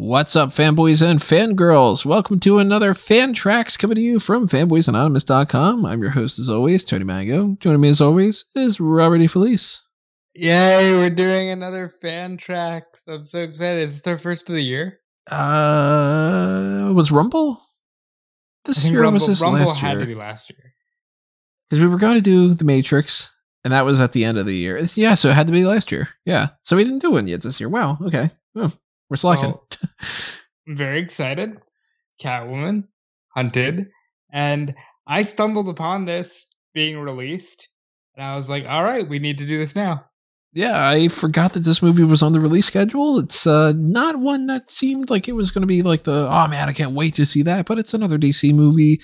What's up, fanboys and fangirls? Welcome to another Fan Tracks coming to you from fanboysanonymous.com. I'm your host, as always, Tony Mango. Joining me, as always, is Robert E. Felice. Yay, we're doing another Fan Tracks. I'm so excited. Is this our first of the year? Uh, was Rumble? This year Rumble, was this Rumble last had year? to be last year. Because we were going to do The Matrix, and that was at the end of the year. Yeah, so it had to be last year. Yeah, so we didn't do one yet this year. Wow, okay. Oh, we're slacking. Well, I'm very excited. Catwoman, Hunted, and I stumbled upon this being released, and I was like, all right, we need to do this now. Yeah, I forgot that this movie was on the release schedule. It's uh, not one that seemed like it was going to be like the oh man, I can't wait to see that. But it's another DC movie.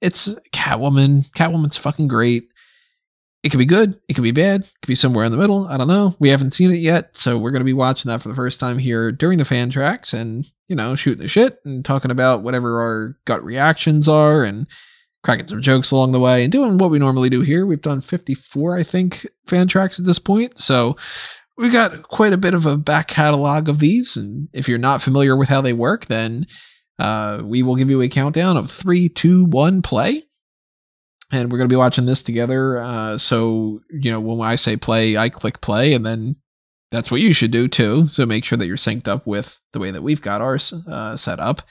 It's Catwoman. Catwoman's fucking great. It could be good. It could be bad. It could be somewhere in the middle. I don't know. We haven't seen it yet, so we're going to be watching that for the first time here during the fan tracks, and you know, shooting the shit and talking about whatever our gut reactions are and cracking some jokes along the way and doing what we normally do here. We've done 54, I think, fan tracks at this point. So we've got quite a bit of a back catalog of these. And if you're not familiar with how they work, then uh, we will give you a countdown of three, two, one, play. And we're going to be watching this together. Uh, so, you know, when I say play, I click play, and then that's what you should do too. So make sure that you're synced up with the way that we've got ours uh, set up.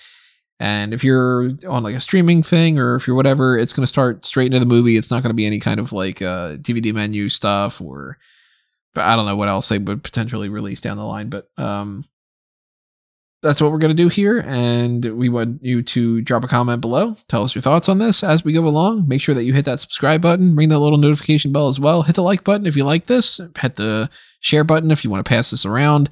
And if you're on like a streaming thing or if you're whatever, it's going to start straight into the movie. It's not going to be any kind of like uh, DVD menu stuff or, but I don't know what else they would potentially release down the line. But um, that's what we're going to do here. And we want you to drop a comment below. Tell us your thoughts on this as we go along. Make sure that you hit that subscribe button, ring that little notification bell as well. Hit the like button if you like this. Hit the share button if you want to pass this around.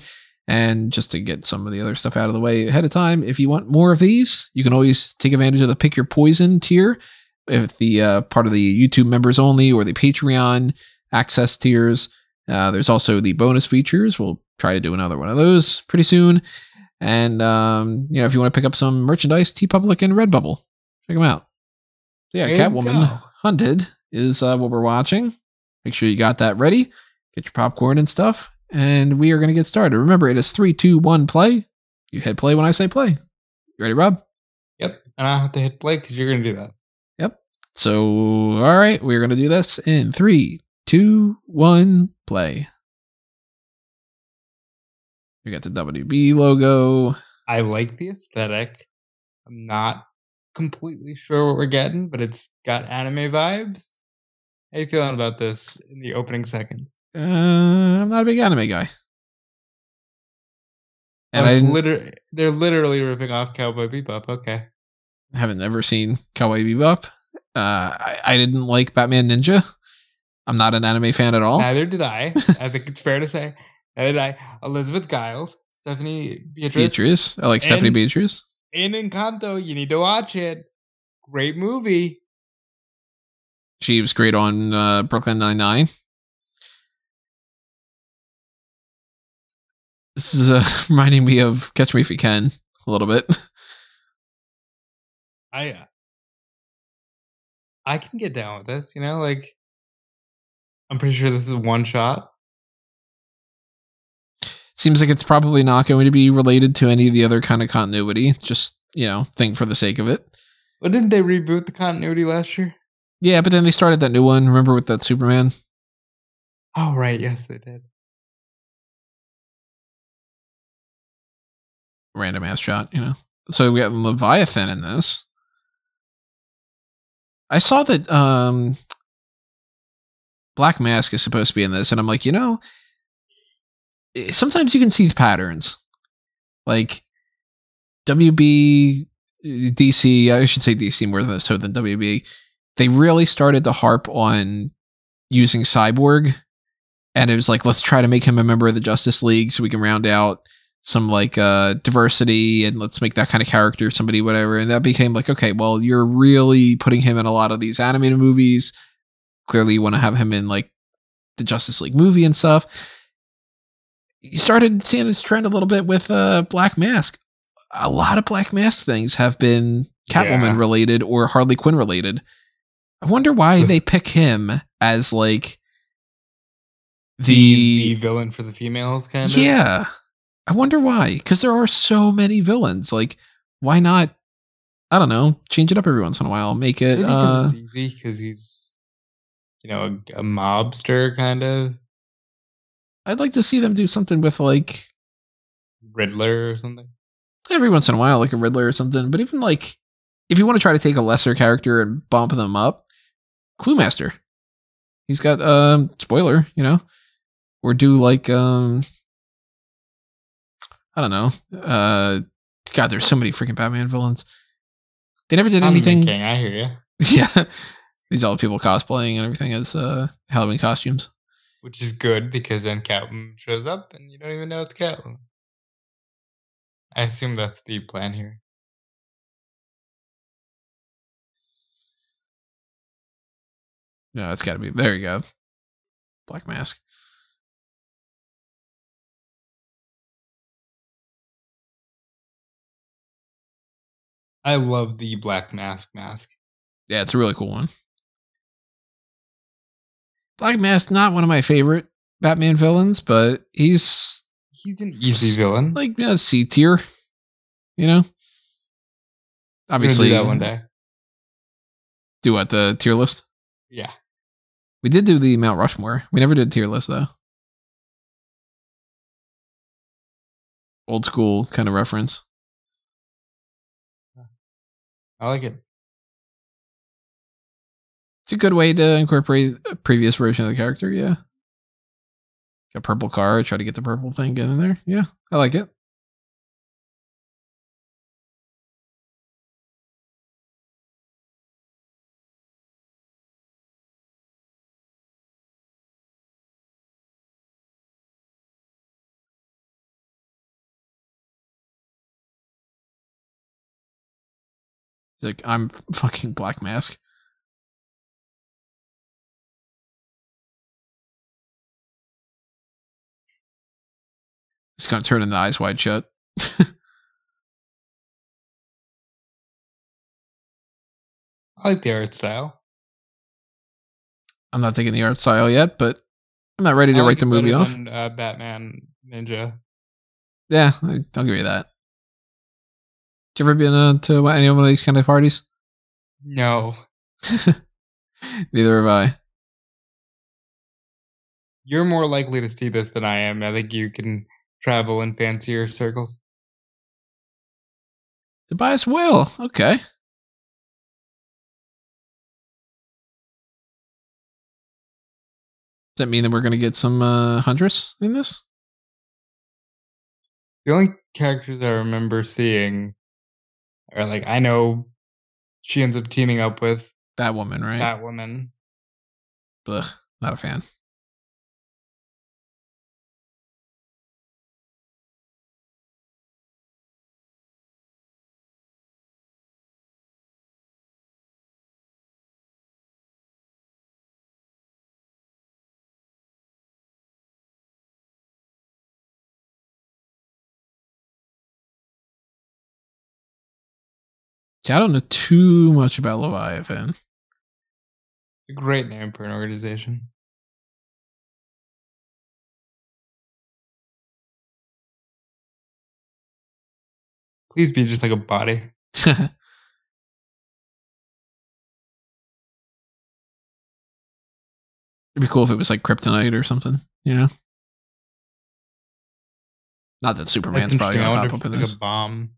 And just to get some of the other stuff out of the way ahead of time, if you want more of these, you can always take advantage of the Pick Your Poison tier. If the uh, part of the YouTube members only or the Patreon access tiers, uh, there's also the bonus features. We'll try to do another one of those pretty soon. And um, you know, if you want to pick up some merchandise, TeePublic and Redbubble, check them out. So yeah, There Catwoman. Hunted is uh, what we're watching. Make sure you got that ready. Get your popcorn and stuff, and we are going to get started. Remember, it is three, two, one, play. You hit play when I say play. You ready, Rob? Yep, and I have to hit play because you're going to do that. Yep. So, all right, we're going to do this in three, two, one, play. We got the WB logo. I like the aesthetic. I'm not completely sure what we're getting, but it's got anime vibes. How you feeling about this in the opening seconds? Uh, I'm not a big anime guy. And oh, I it's didn't- liter- they're literally ripping off Cowboy Bebop. Okay. haven't ever seen Cowboy Bebop. Uh, I, I didn't like Batman Ninja. I'm not an anime fan at all. Neither did I. I think it's fair to say. Did I. Elizabeth Gillies, Stephanie Beatrice, Beatrice. I like Stephanie And- Beatrice. in Encanto. You need to watch it. Great movie. She was great on uh, Brooklyn Nine Nine. This is uh, reminding me of Catch Me If You Can a little bit. I uh, I can get down with this. You know, like I'm pretty sure this is one shot. Seems like it's probably not going to be related to any of the other kind of continuity. Just you know, thing for the sake of it. But didn't they reboot the continuity last year? Yeah, but then they started that new one. Remember with that Superman? Oh right, yes they did. random ass shot, you know. So we got Leviathan in this. I saw that um Black Mask is supposed to be in this, and I'm like, you know, sometimes you can see patterns. Like WB DC, I should say DC more than so than WB. They really started to harp on using Cyborg, and it was like, let's try to make him a member of the Justice League so we can round out some like uh diversity and let's make that kind of character somebody whatever and that became like okay well you're really putting him in a lot of these animated movies clearly you want to have him in like the justice league movie and stuff you started seeing this trend a little bit with uh black mask a lot of black mask things have been catwoman Yeah. related or harley quinn related i wonder why they pick him as like The, the the villain for the females, kind of. yeah. I wonder why. Because there are so many villains. Like, why not? I don't know. Change it up every once in a while. Make it. Maybe Uh, because it's easy because he's, you know, a, a mobster kind of I'd like to see them do something with like Riddler or something. every once in a while, like a Riddler or something. But even like, if you want to try to take a lesser character and bump them up, Cluemaster. He's got um spoiler, you know, or do like um I don't know. Uh, God, there's so many freaking Batman villains. They never did anything. King, I hear you. Yeah, these all people cosplaying and everything as uh Halloween costumes. Which is good because then Catwoman shows up and you don't even know it's Catwoman. I assume that's the plan here. No, that's got to be. There you go. Black Mask. I love the Black Mask mask. Yeah, it's a really cool one. Black Mask, not one of my favorite Batman villains, but he's He's an easy villain. like yeah, C tier. You know, obviously do that one day. Do what the tier list? Yeah. We did do the Mount Rushmore. We never did tier list though. Old school kind of reference. I like it. It's a good way to incorporate a previous version of the character. Yeah. Got purple car. Try to get the purple thing in there. Yeah, I like it. Like, I'm fucking Black Mask. He's gonna turn in the eyes wide shut. I like the art style. I'm not thinking the art style yet, but I'm not ready to like write the movie off. than, uh, Batman Ninja. Yeah, I'll give you that. You ever been uh, to any one of these kind of parties? No. Neither have I. You're more likely to see this than I am. I think you can travel in fancier circles. Tobias Will, Okay. Does that mean that we're going to get some uh, Huntress in this? The only characters I remember seeing are like I know she ends up teaming up with Batwoman, right? Batwoman. Ugh, not a fan. See, I don't know too much about Leviathan. It's a great name for an organization. Please be just like a body. It'd be cool if it was like Kryptonite or something, you know? Not that Superman's probably going to pop up in like this. a bomb.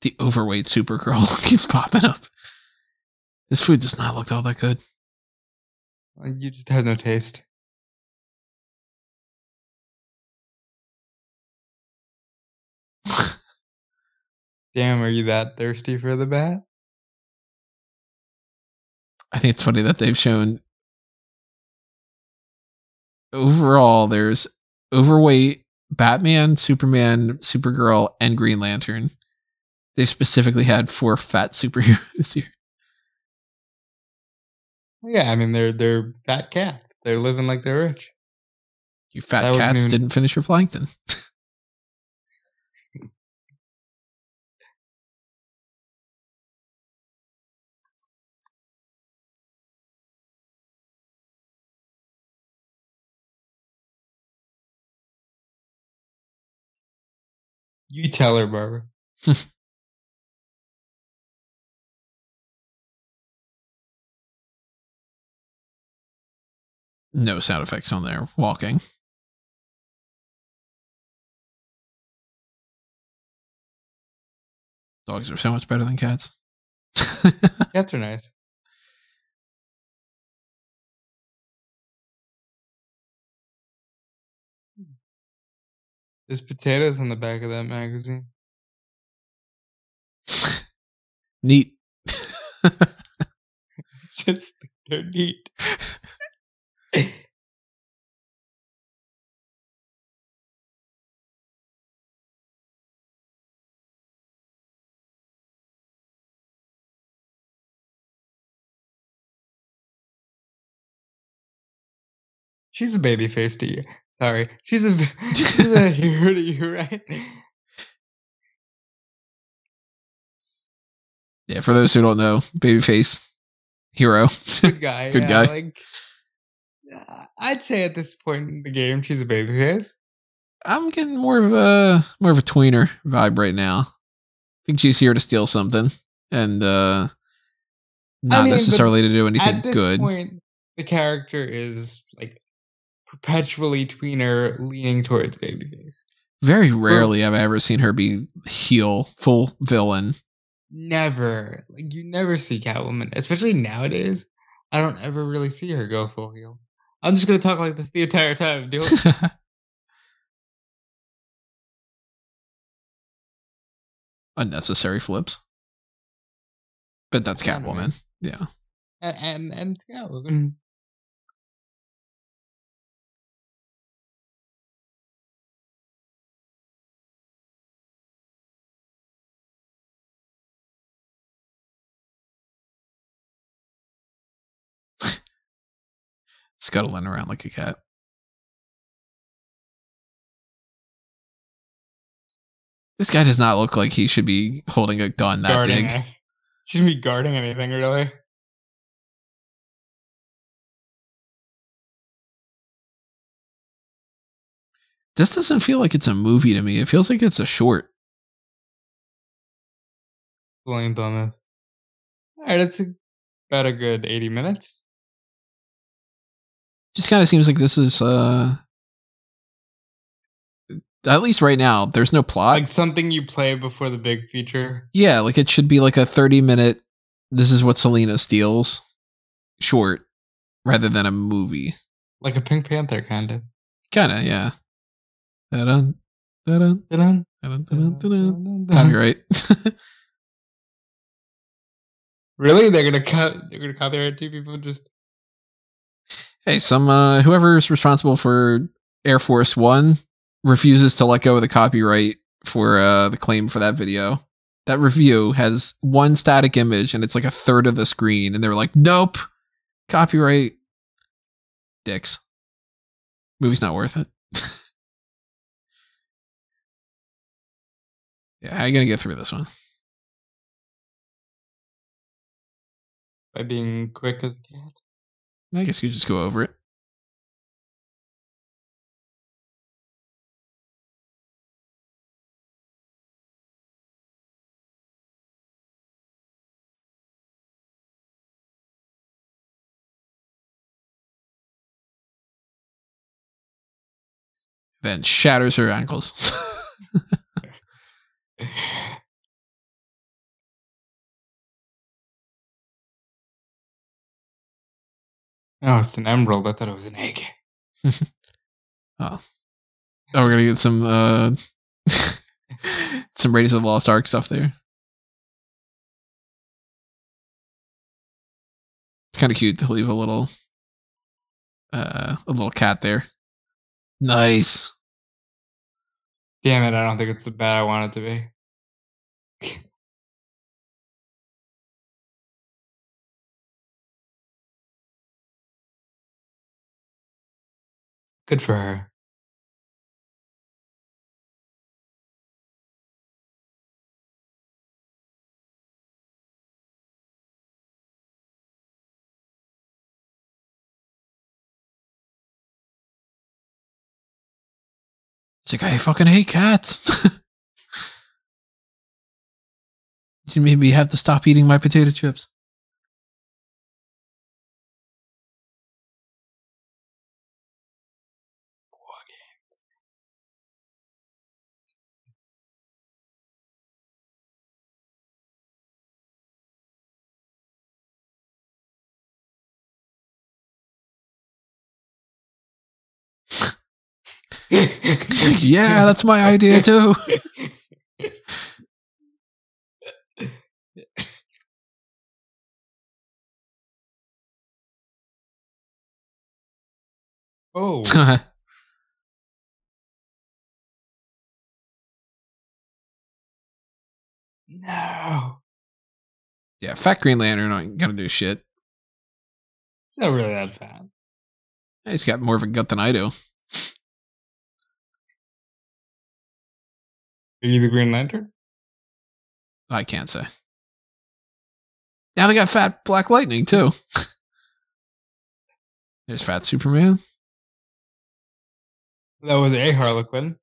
The overweight Supergirl keeps popping up. This food does not look all that good. Uh, You just have no taste. Damn, are you that thirsty for the bat? I think it's funny that they've shown overall there's overweight Batman, Superman, Supergirl, and Green Lantern they specifically had four fat superheroes here. Yeah, I mean they're they're fat cats. They're living like they're rich. You fat that cats even... didn't finish your plankton. you tell her, Barbara. no sound effects on there walking. Dogs are so much better than cats. Cats are nice. There's potatoes on the back of that magazine. Neat. Just they're neat. She's a baby face to you. Sorry. She's a, she's a hero to you, right? Yeah, for those who don't know, babyface hero. Good guy. Good yeah, guy. Like, uh, I'd say at this point in the game, she's a baby face. I'm getting more of a more of a tweener vibe right now. I think she's here to steal something and uh not mean, necessarily to do anything At this good. point, the character is like perpetually tweener, leaning towards babyface. Very rarely have I ever seen her be heel, full villain. Never, like you never see Catwoman, especially nowadays. I don't ever really see her go full heel. I'm just gonna talk like this the entire time. Deal. Unnecessary flips. But that's Catwoman. Yeah. and and, and Catwoman. Scuttling around like a cat. This guy does not look like he should be holding a gun that guarding. big. it. Shouldn't be guarding anything really. This doesn't feel like it's a movie to me. It feels like it's a short. Length on this. All right, it's about a good eighty minutes. Just kind of seems like this is uh at least right now, there's no plot. Like something you play before the big feature. yeah, like it should be like a 30 minute this is what Selina steals short rather than a movie. Like a Pink Panther kind of. Kind of, yeah. Da-dun, da-dun, da-dun, da-dun, da-dun. dun-dun. Copyright. Really? They're gonna cut. They're gonna copyright two people. Just hey, some uh whoever's responsible for Air Force 1 refuses to let go of the copyright for uh the claim for that video. That review has one static image and it's like a third of the screen and they're like, "Nope. Copyright dicks. Movie's not worth it." yeah, how are you to get through this one? by being quick as a cat. I guess you just go over it. Then shatters her ankles. Oh, it's an emerald. I thought it was an egg. oh, oh, we're gonna get some uh some Raiders of Lost Ark stuff there. It's kind of cute to leave a little uh a little cat there. Nice. Damn it! I don't think it's the bad I want it to be. Good for her. It's like I fucking hate cats. You maybe have to stop eating my potato chips. yeah, that's my idea too. oh, no. yeah, Fat Green Lantern ain't gonna do shit. It's not really that fat. He's got more of a gut than I do. Are you the Green Lantern? I can't say. Now they got Fat Black Lightning too. There's Fat Superman. That was a Harlequin.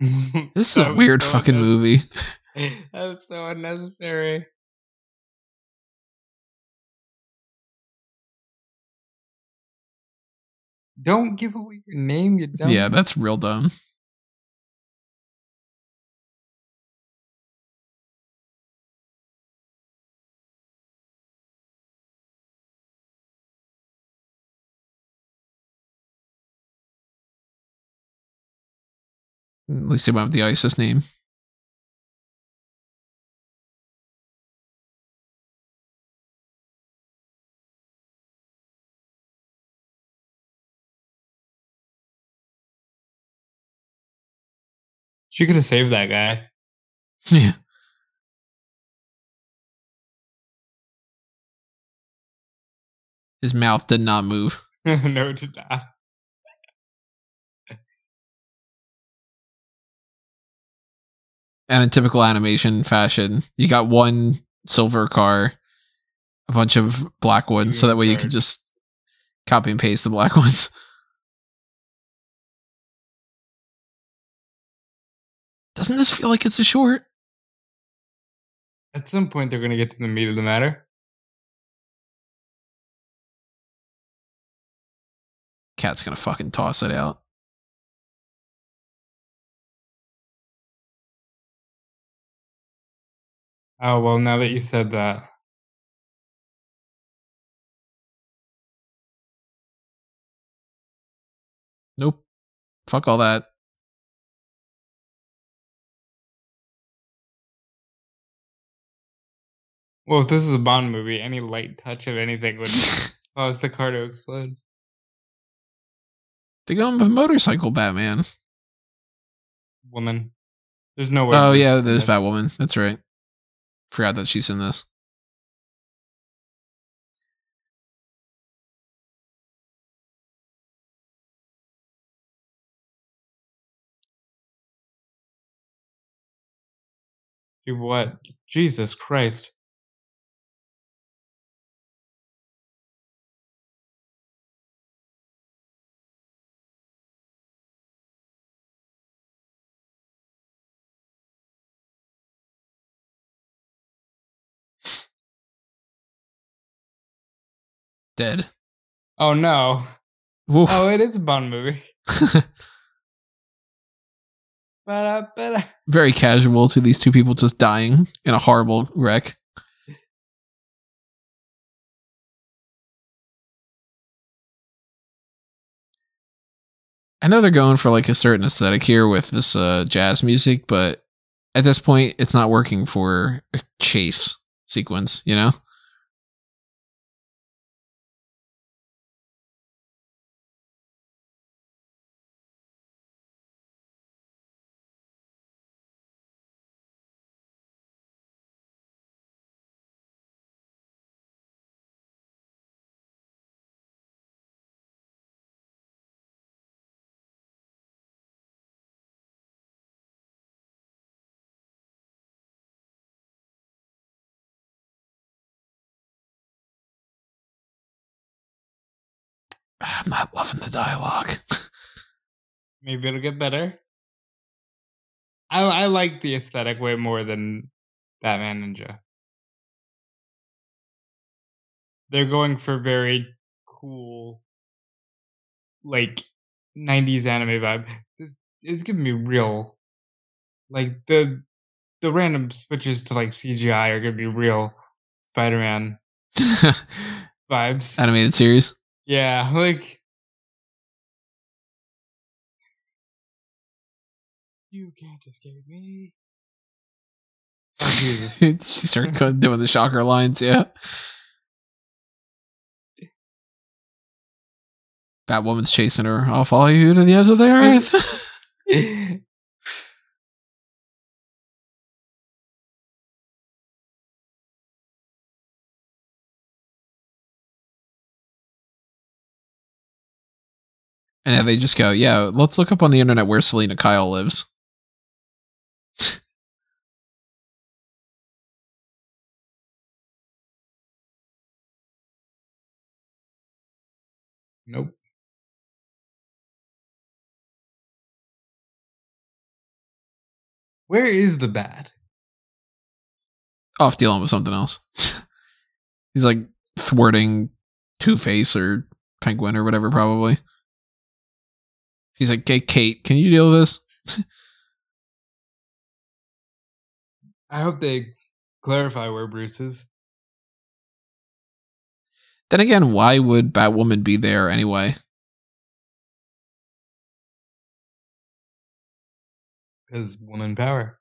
This is a weird so fucking movie. That was so unnecessary. Don't give away your name, you dumb. Yeah, that's real dumb. At least they went with the ISIS name. She could have saved that guy. Yeah. His mouth did not move. no, it did not. And in typical animation fashion, you got one silver car, a bunch of black ones, so that way you could mm-hmm. just copy and paste the black ones. Doesn't this feel like it's a short? At some point, they're going to get to the meat of the matter. Cat's gonna fucking toss it out. Oh, well, now that you said that. Nope. Fuck all that. Well, if this is a Bond movie, any light touch of anything would cause the car to explode. They go with motorcycle Batman. Woman. There's no way. Oh yeah, there's Batwoman. That's right. Forgot that she's in this. Do what? Jesus Christ. Dead. Oh no. Woof. Oh, it is a Bond movie. Ba-da-ba-da. Very casual to these two people just dying in a horrible wreck. I know they're going for like a certain aesthetic here with this uh, jazz music, but at this point, it's not working for a chase sequence, you know? I'm not loving the dialogue. Maybe it'll get better. I I like the aesthetic way more than Batman Ninja. They're going for very cool, like '90s anime vibe. This is giving me real, like the the random switches to like CGI are gonna be real Spider-Man vibes. Animated series. Yeah, like you can't escape me. She started doing the shocker lines. Yeah. Batwoman's chasing her. I'll follow you to the ends of the earth. and they just go, yeah, let's look up on the internet where Selina Kyle lives. Nope. Where is the bat? Off dealing with something else. He's like thwarting Two Face or Penguin or whatever, probably. He's like, hey, Kate, can you deal with this? I hope they clarify where Bruce is. Then again, why would Batwoman be there anyway? Because woman power.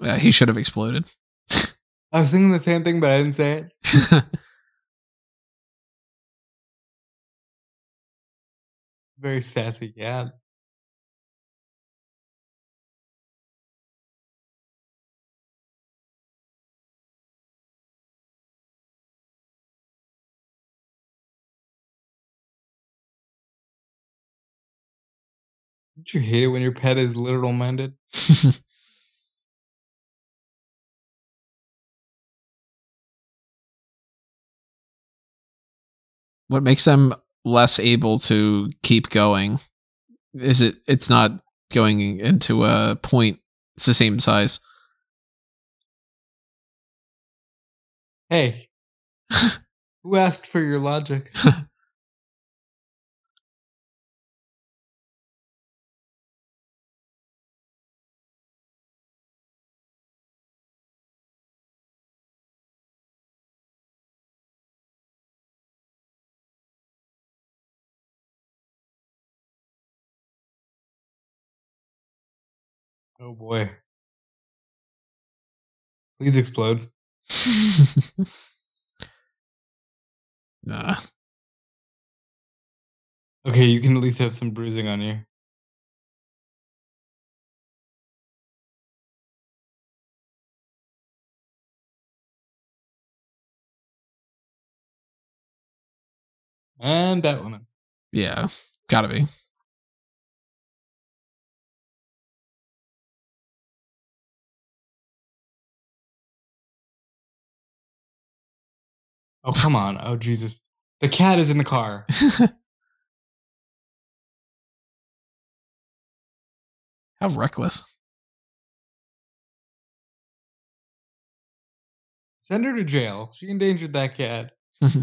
Yeah, he should have exploded. I was thinking the same thing, but I didn't say it. Very sassy yeah. Don't you hate it when your pet is literal minded? what makes them less able to keep going is it it's not going into a point it's the same size Hey, who asked for your logic? Oh boy. Please explode. nah Okay, you can at least have some bruising on you. And that woman. yeah gotta be Oh, come on. Oh, Jesus. The cat is in the car. how reckless Send her to jail. She endangered that cat. Mm-hmm.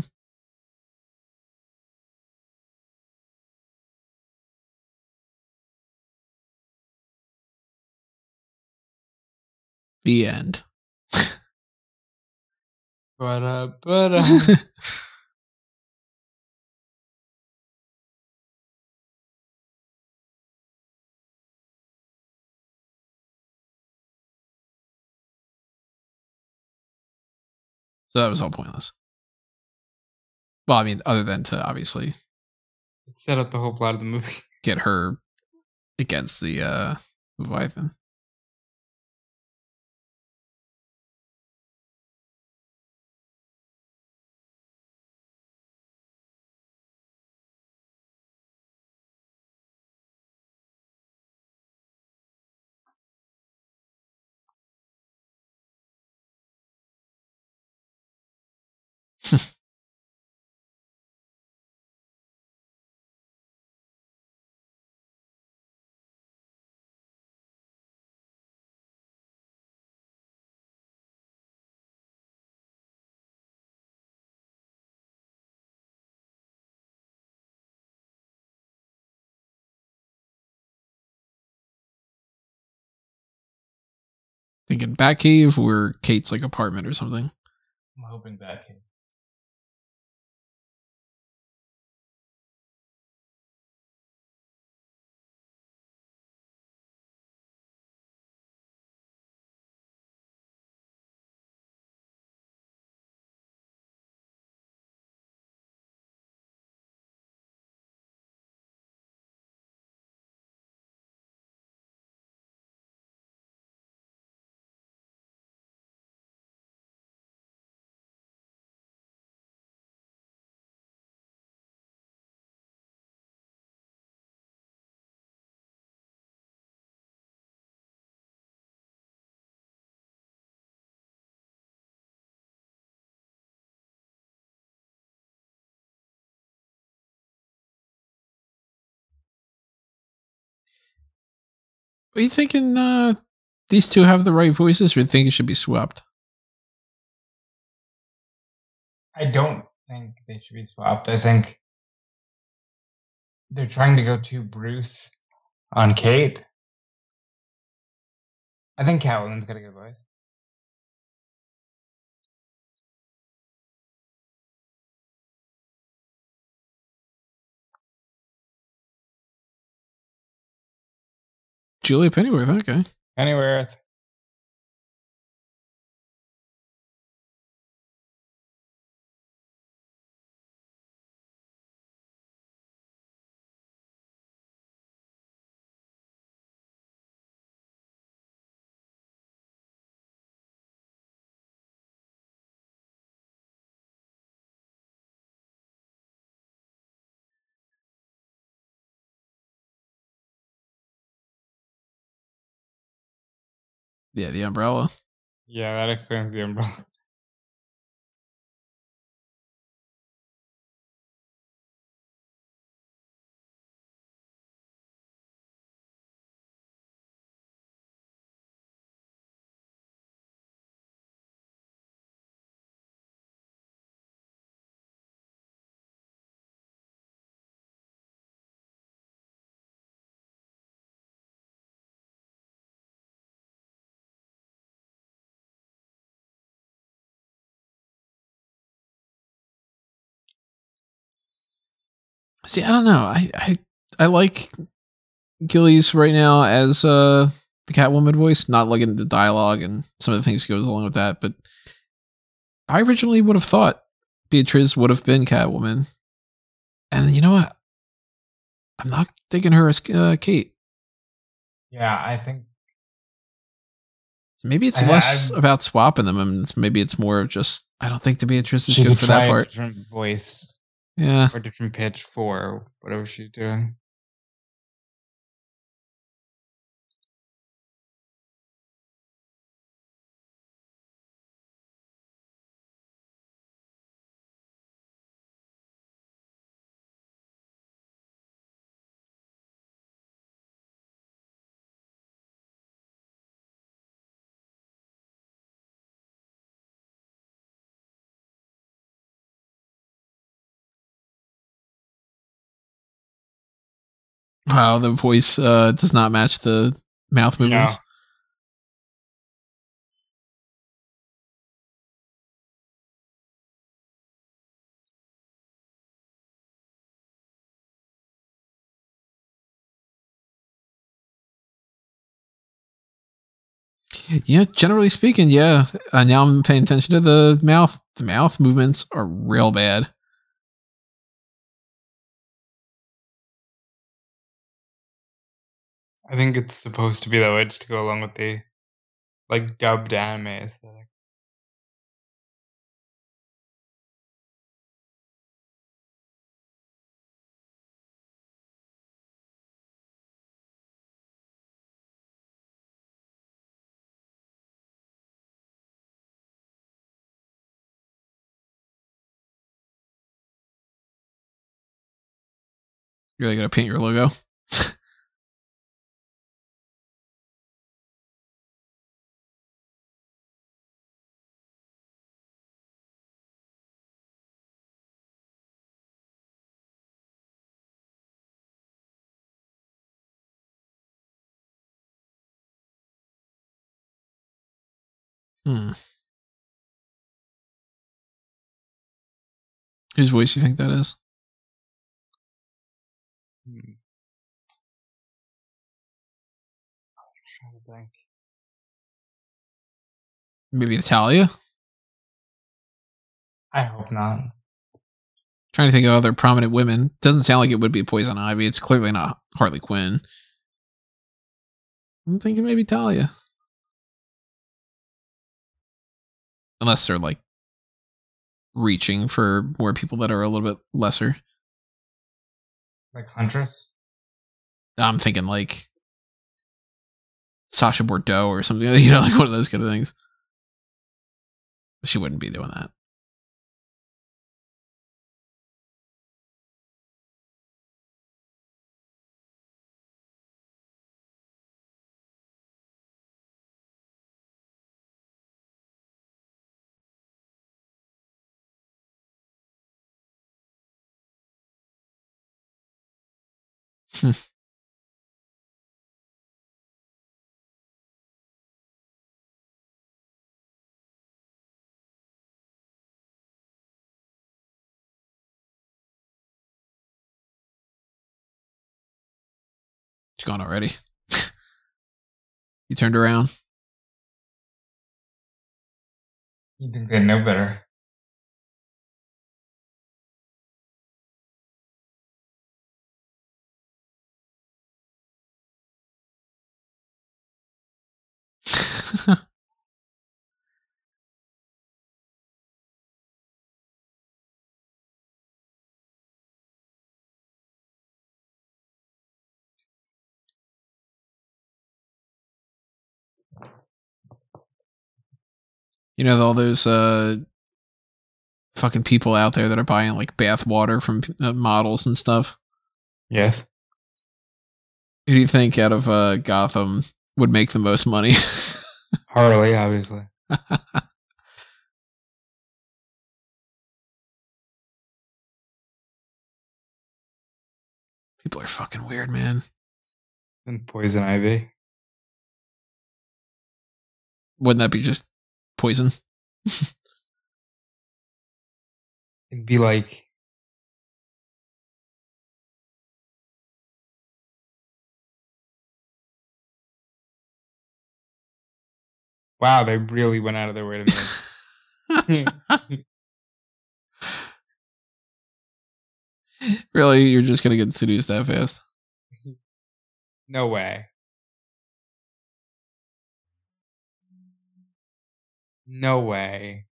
the end But, uh, but, uh, so that was all pointless well i mean other than to obviously set up the whole plot of the movie. get her against the uh Leviathan. Thinking Batcave or Kate's like apartment or something. I'm hoping Batcave. Are you thinking uh, these two have the right voices, or you think it should be swapped? I don't think they should be swapped. I think they're trying to go to Bruce on Kate. I think Catwoman's got a good voice. Julia Pennyworth, okay. Pennyworth. Yeah, the umbrella. Yeah, that explains the umbrella. See, I don't know. I I, I like Gillies right now as uh the Catwoman voice, not looking at the dialogue and some of the things that goes along with that, but I originally would have thought Beatrice would have been Catwoman. And you know what? I'm not thinking her as uh, Kate. Yeah, I think Maybe it's I- less I- about swapping them, I and it's, maybe it's more of just I don't think the Beatrice is good for that part. different voice Yeah, or different pitch for whatever she's doing. Wow, the voice uh, does not match the mouth movements. No. Yeah, generally speaking, yeah. Uh, now I'm paying attention to the mouth. The mouth movements are real bad. I think it's supposed to be that way just to go along with the like dubbed anime aesthetic. You're really gonna paint your logo? Hmm. Whose voice do you think that is? Hmm. I'm trying to think. Maybe Italia? I hope not. trying to think of other prominent women. Doesn't sound like it would be Poison Ivy. It's clearly not Harley Quinn. I'm thinking maybe Talia. Unless they're like reaching for more people that are a little bit lesser. Like Huntress? I'm thinking like Sasha Bordeaux or something, you know, like one of those kind of things. She wouldn't be doing that. She's gone already. you turned around. You think they know better? You know all those uh fucking people out there that are buying like bath water from uh, models and stuff. Yes. Who do you think out of uh Gotham would make the most money? Harley, obviously. People are fucking weird, man. And Poison Ivy. Wouldn't that be just poison? It'd be like Wow, they really went out of their way to make. really, you're just gonna get seduced that fast? no way. No way.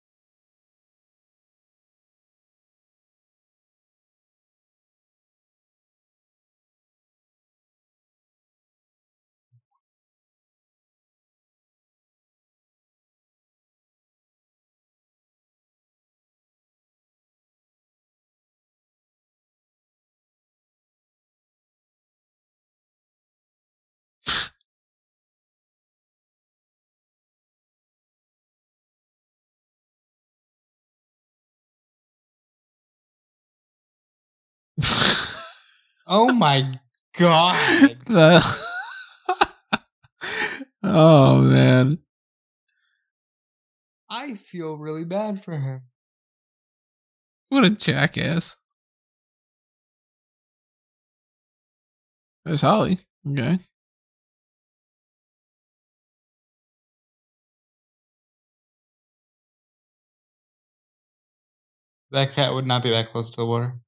Oh my god. oh man. I feel really bad for him. What a jackass. There's Holly. Okay. That cat would not be that close to the water.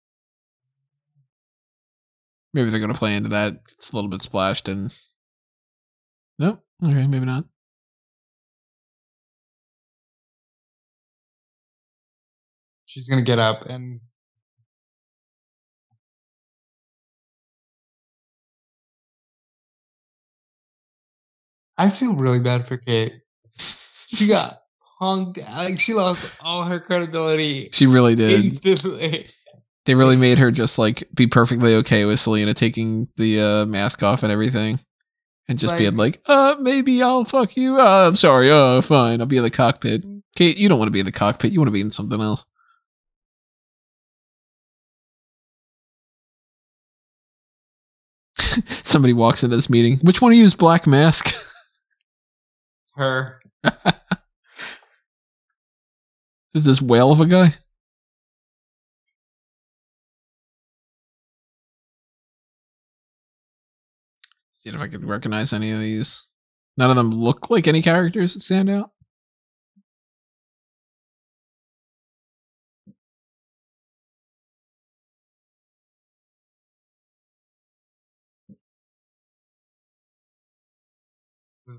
Maybe they're gonna play into that. It's a little bit splashed and Nope. Okay, maybe not. She's gonna get up and I feel really bad for Kate. She got punked. Like she lost all her credibility She really did. instantly. They really made her just like be perfectly okay with Selina taking the uh, mask off and everything. And just Like- being like, uh, maybe I'll fuck you. Uh, I'm sorry. Uh, fine. I'll be in the cockpit. Kate, you don't want to be in the cockpit. You want to be in something else. Somebody walks into this meeting. Which one of you is Black Mask? Her. is this whale of a guy? If I could recognize any of these. None of them look like any characters that stand out.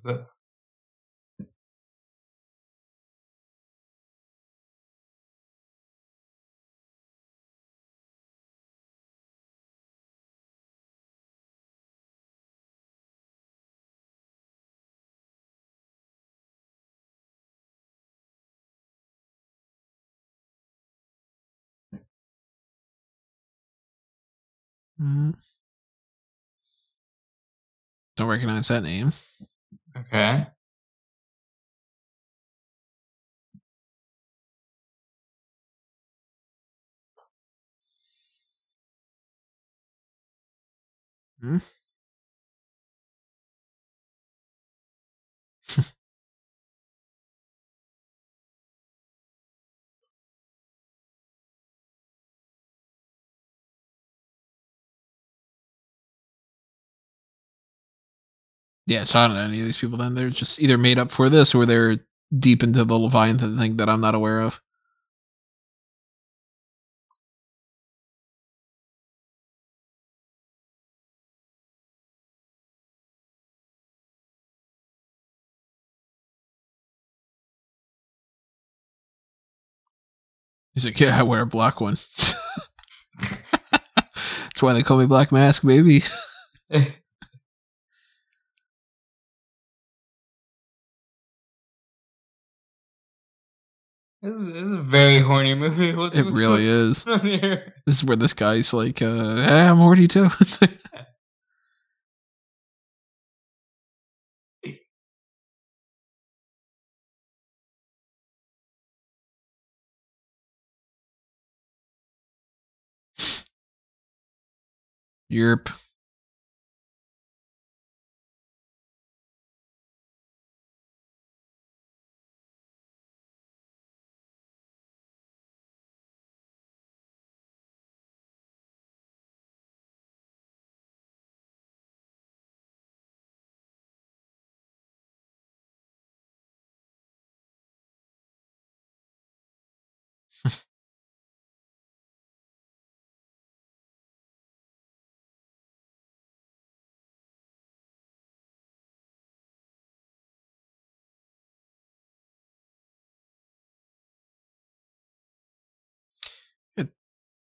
The Mm. Don't recognize that name. Okay. Hmm? Yeah, so I don't know any of these people. Then they're just either made up for this or they're deep into the Leviathan thing that I'm not aware of. He's like, yeah, I wear a black one. That's why they call me Black Mask, baby. This is, this is a very horny movie. What, It really is. going on here? This is where this guy's like, uh, hey, I'm horny too. Yerp.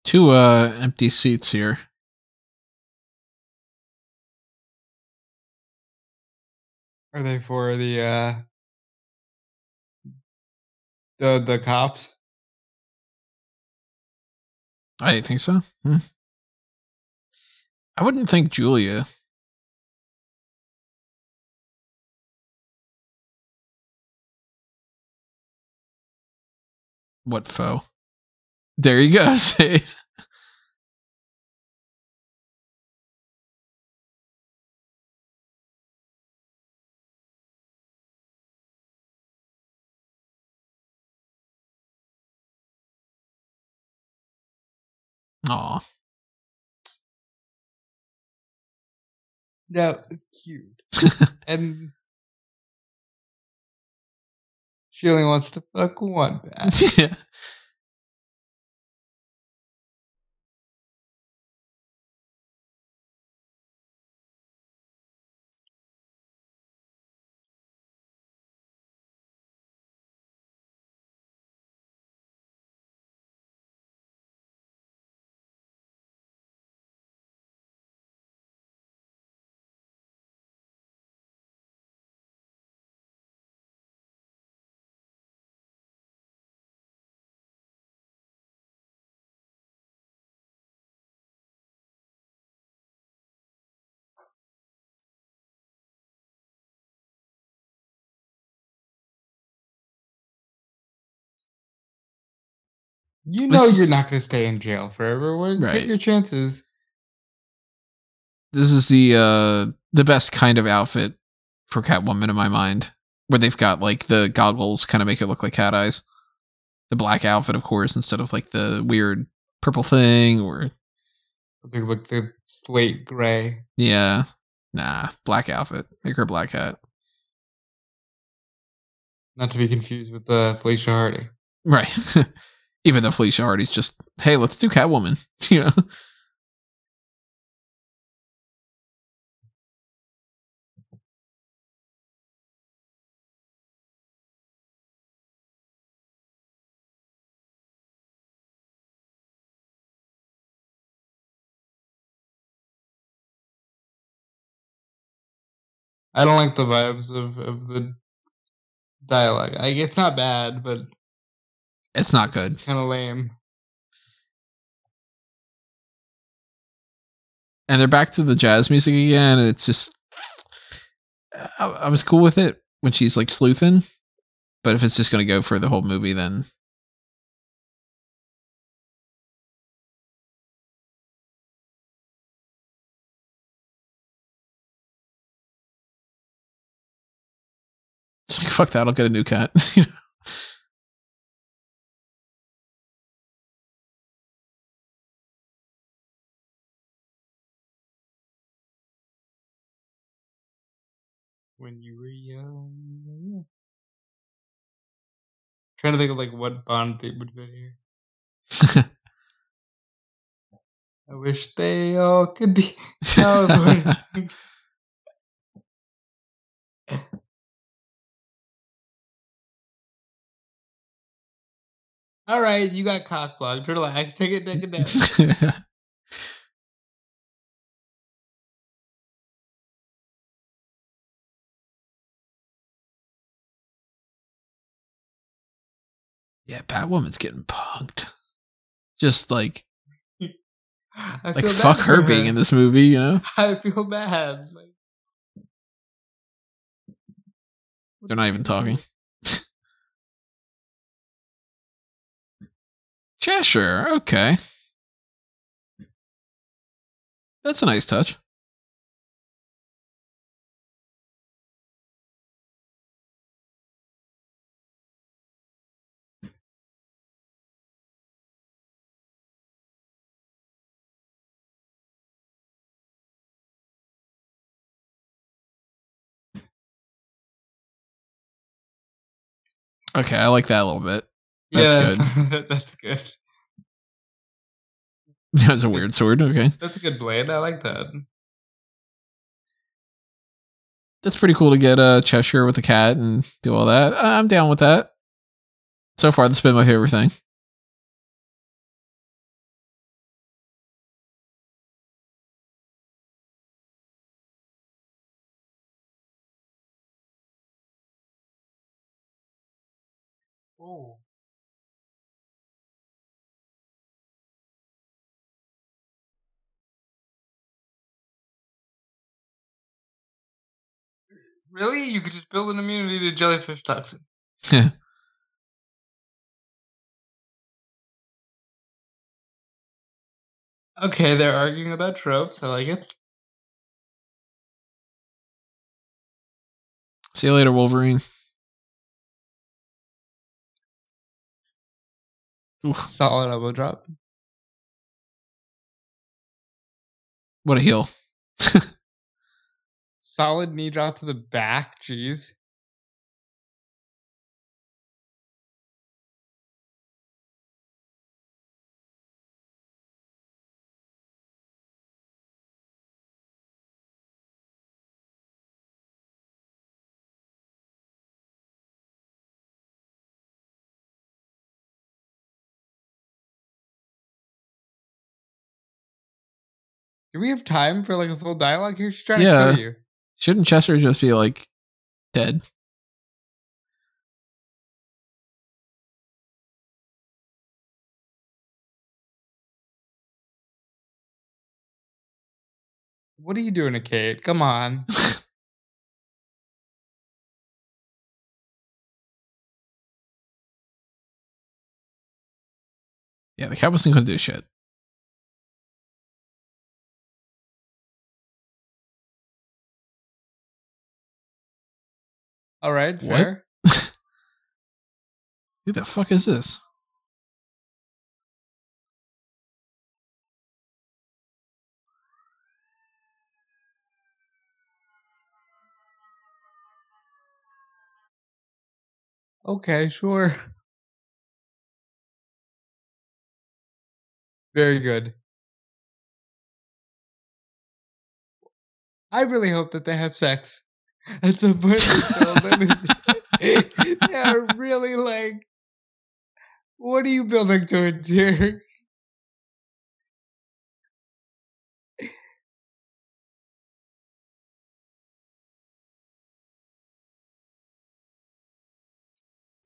Two uh empty seats here. Are they for the uh the the cops? I think so. Hmm. I wouldn't think Julia. What foe? There you go. See? Aw. No, it's cute. and she only wants to fuck one bat. yeah. You know This- you're not going to stay in jail forever. Well, Right. Take your chances. this is the uh the best kind of outfit for Catwoman in my mind, where they've got like the goggles kind of make it look like cat eyes. The black outfit, of course, instead of like the weird purple thing or look the slate gray. yeah, nah, black outfit. Make her a black hat. Not to be confused with the Felicia Hardy. Right. Even though Felicia Hardy's just, hey, let's do Catwoman. You know. I don't like the vibes of, of the dialogue. Like, it's not bad, but It's not good. it's kind of lame. and they're back to the jazz music again and it's just I, I was cool with it when she's like sleuthing but if it's just going to go for the whole movie then it's like fuck that i'll get a new cat When you were young. Trying to think of like what Bond theme would fit here. I wish they all could be California. all right, you got cock blocked. Relax. Take it, take it down. Yeah batwoman's getting punked just like I like fuck her for being in this movie you know I feel bad. Like, they're not even talking Cheshire, okay. That's a nice touch. Okay, I like that a little bit. That's yeah, that's good. That was a weird sword. Okay. That's a good blade. I like that. That's pretty cool to get uh, Cheshire with a cat and do all that. I'm down with that. So far, that's been my favorite thing. Really? You could just build an immunity to jellyfish toxin. Yeah. Okay, they're arguing about tropes. I like it. See you later, Wolverine. Oof, Solid elbow drop. what a heel. Solid knee drop to the back. Jeez. Do we have time for like a full dialogue here? She's trying Yeah. to kill you. Shouldn't Cheshire just be like dead? What are you doing to Kate? Come on. Yeah, the Cowboys couldn't do shit. All right, What? fair. Who the fuck is this? Okay, sure. Very good. I really hope that they have sex at some point in the film. they are really like, what are you building towards here?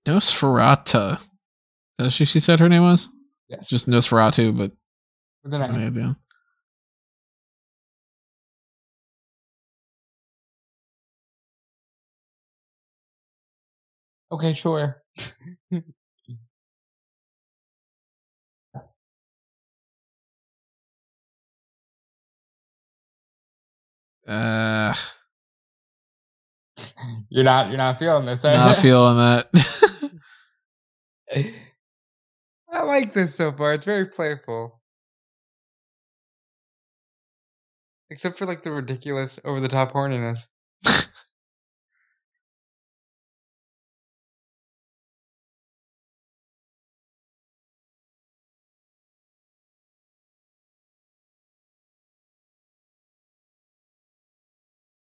Nosferatu. That's what she said her name was? Yes. Just Nosferatu, but With an I. Okay, sure. Uh, You're not you're not feeling this, are not you? feeling that. I like this so far. It's very playful. Except for like the ridiculous over the top horniness.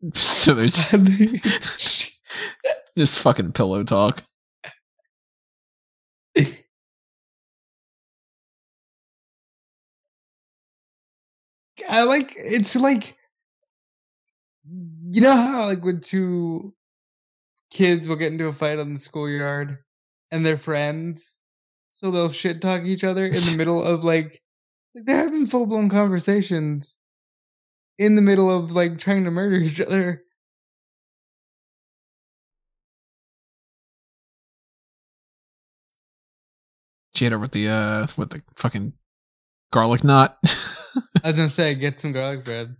so they're just, just fucking pillow talk. I like it's like you know how like when two kids will get into a fight on the schoolyard and they're friends, so they'll shit talk each other in the middle of like like they're having full blown conversations in the middle of like trying to murder each other. She hit her with the uh with the fucking garlic knot. I was gonna say get some garlic bread.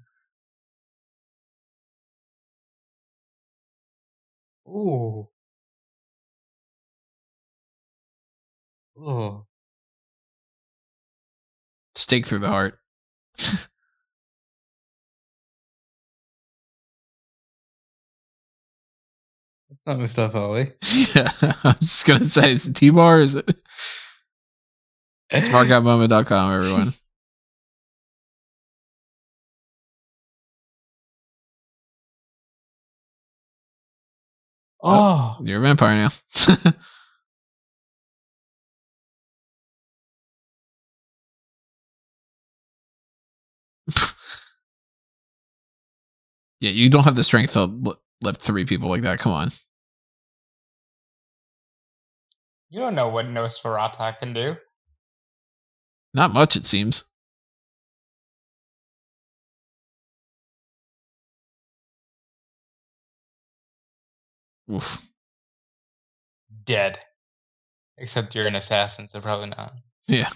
Ooh. Oh. Stake through the heart. not Mustafa Ali. yeah, I was just gonna say, is it T bar? Is it? It's markoutmoment.com, everyone. Oh, oh. You're a vampire now. yeah, you don't have the strength to lift three people like that. Come on. You don't know what Nosferatu can do. Not much, it seems. Oof. Dead. Except you're an assassin, so probably not. Yeah.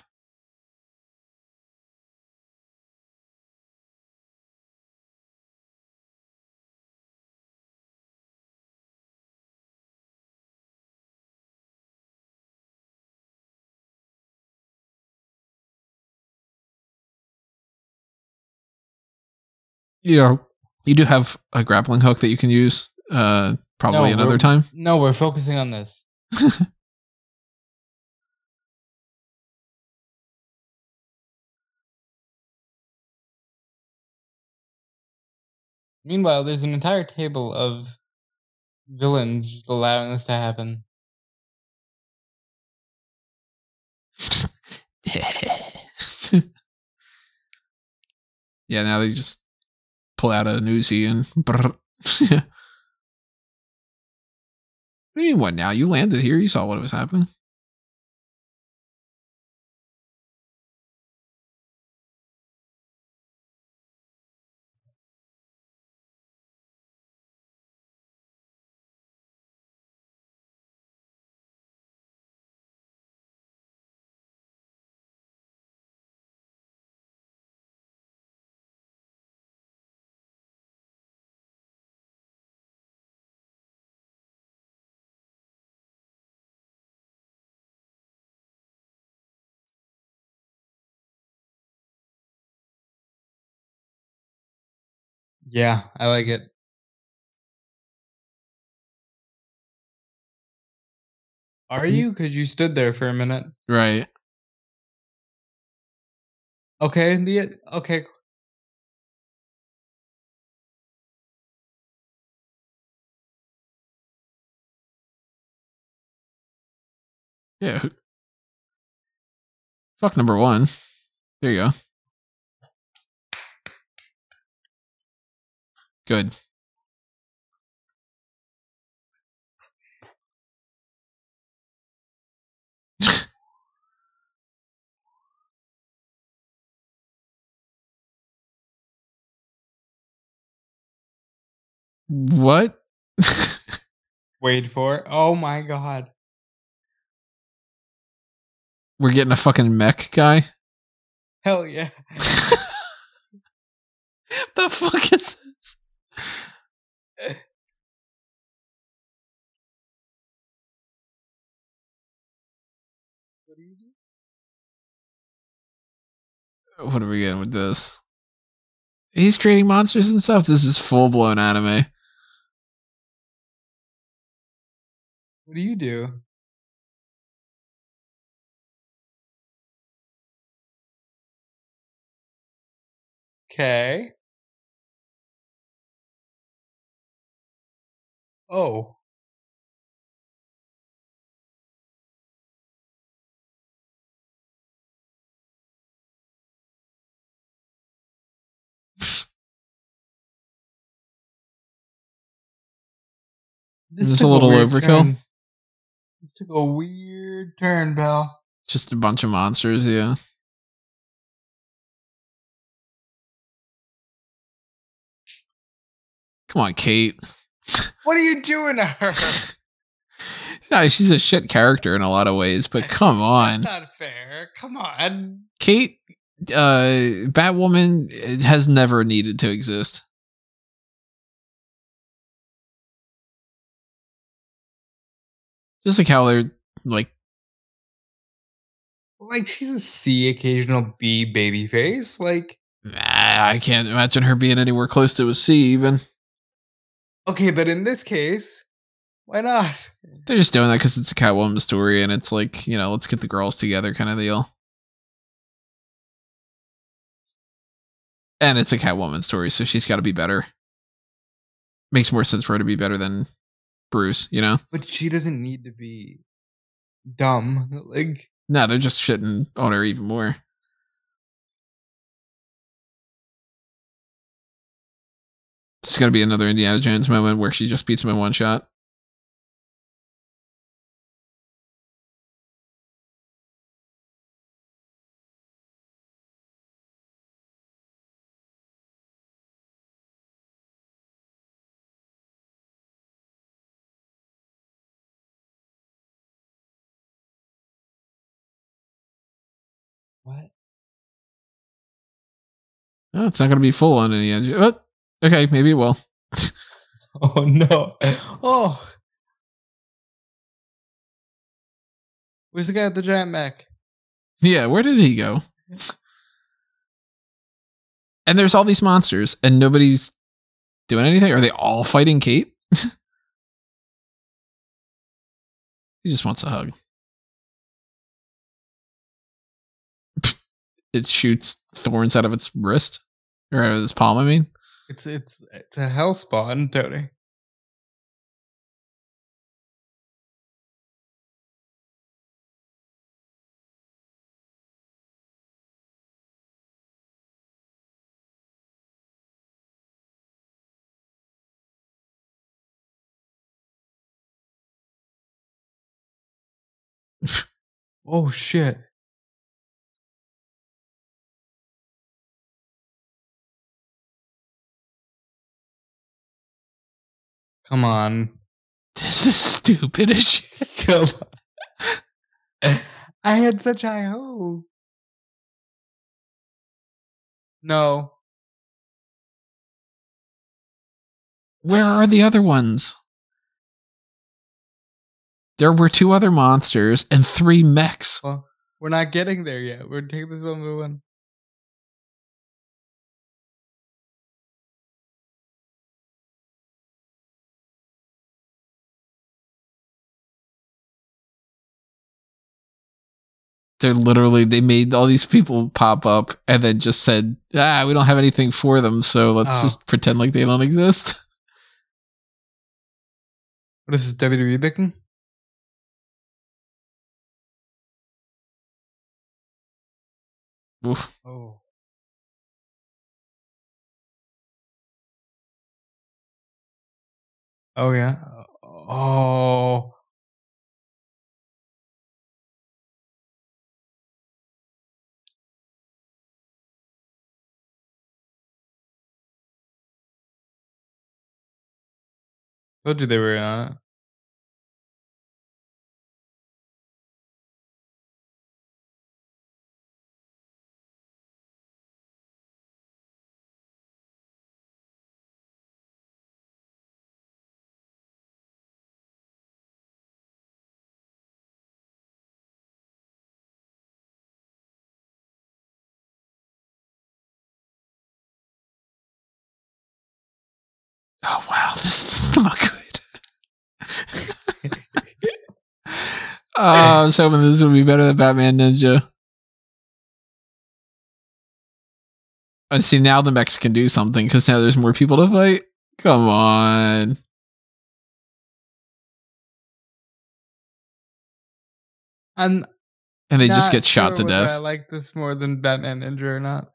You know, you do have a grappling hook that you can use uh probably No, another time. No, we're focusing on this. Meanwhile, there's an entire table of villains just allowing this to happen. yeah, now they just pull out a Uzi and. Brr. what do you mean, what now? You landed here. You saw what was happening. Yeah, I like it. Are Mm. you? Because you stood there for a minute. Right. Okay. The okay. Yeah. Fuck number one. There you go. Good. what? Wait for. it. Oh my god. We're getting a fucking mech guy. Hell yeah. the fuck is? What do you do? What are we getting with this? He's creating monsters and stuff. This is full blown anime. What do you do? Okay. Oh. This Is this a little weird overkill? turn. This took a weird turn, pal. Just a bunch of monsters, yeah. Come on, Kate. What are you doing to her? Yeah, she's a shit character in a lot of ways, but come on. That's not fair. Come on. Kate, uh, Batwoman has never needed to exist. Just like how they're like, Like she's a C occasional B baby face. Like nah, I can't imagine her being anywhere close to a C even. Okay, but in this case, why not? They're just doing that because it's a Catwoman story and it's like, you know, let's get the girls together kind of deal. And it's a Catwoman story, so she's got to be better. Makes more sense for her to be better than Bruce, you know? But she doesn't need to be dumb. Like No, they're just shitting on her even more. It's going to be another Indiana Jones moment where she just beats him in one shot. what? Oh, it's not going to be full on Indiana Jones. Okay, maybe it will. Oh no. Oh. Where's the guy with the giant mech? Yeah, where did he go? And there's all these monsters, and nobody's doing anything. Are they all fighting Kate? he just wants a hug. It shoots thorns out of its wrist or out of its palm. I mean, It's it's it's a hell spawn, Tony. oh shit. Come on. this is stupid as shit. Come on. I had such high hope. No. Where are the other ones? There were two other monsters and three mechs. Well, we're not getting there yet. We're taking this one by one. They're literally they made all these people pop up and then just said, ah, we don't have anything for them, so let's Oh. just pretend like they don't exist. What is this WWE booking? Oof. Oh. Oh yeah. Oh. Told you they were on it. Oh wow, this is not good. Oh, I was hoping this would be better than Batman Ninja. And see now the mechs can do something because now there's more people to fight. Come on. I'm And they just get shot sure to death. I like this more than Batman Ninja or not.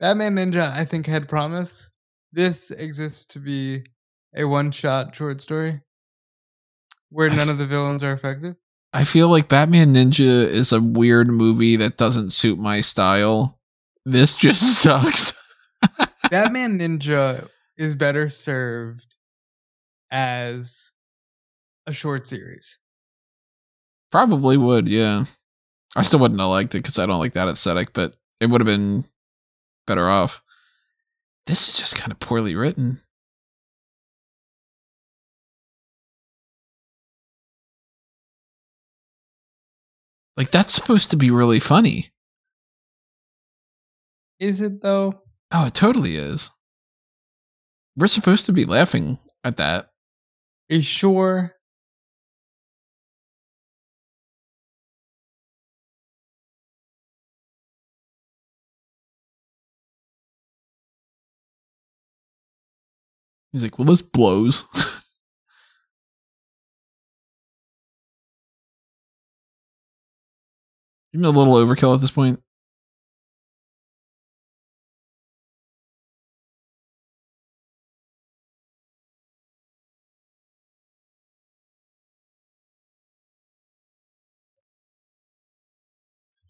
Batman Ninja, I think, had promise. This exists to be a one-shot short story where none of the villains are effective. I feel like Batman Ninja is a weird movie that doesn't suit my style. This just sucks. Batman Ninja is better served as a short series. Probably would, yeah. I still wouldn't have liked it because I don't like that aesthetic, but it would have been better off. This is just kind of poorly written. Like that's supposed to be really funny. Is it though? Oh, it totally is. We're supposed to be laughing at that. Are you sure? He's like, well, this blows. Even a little overkill at this point.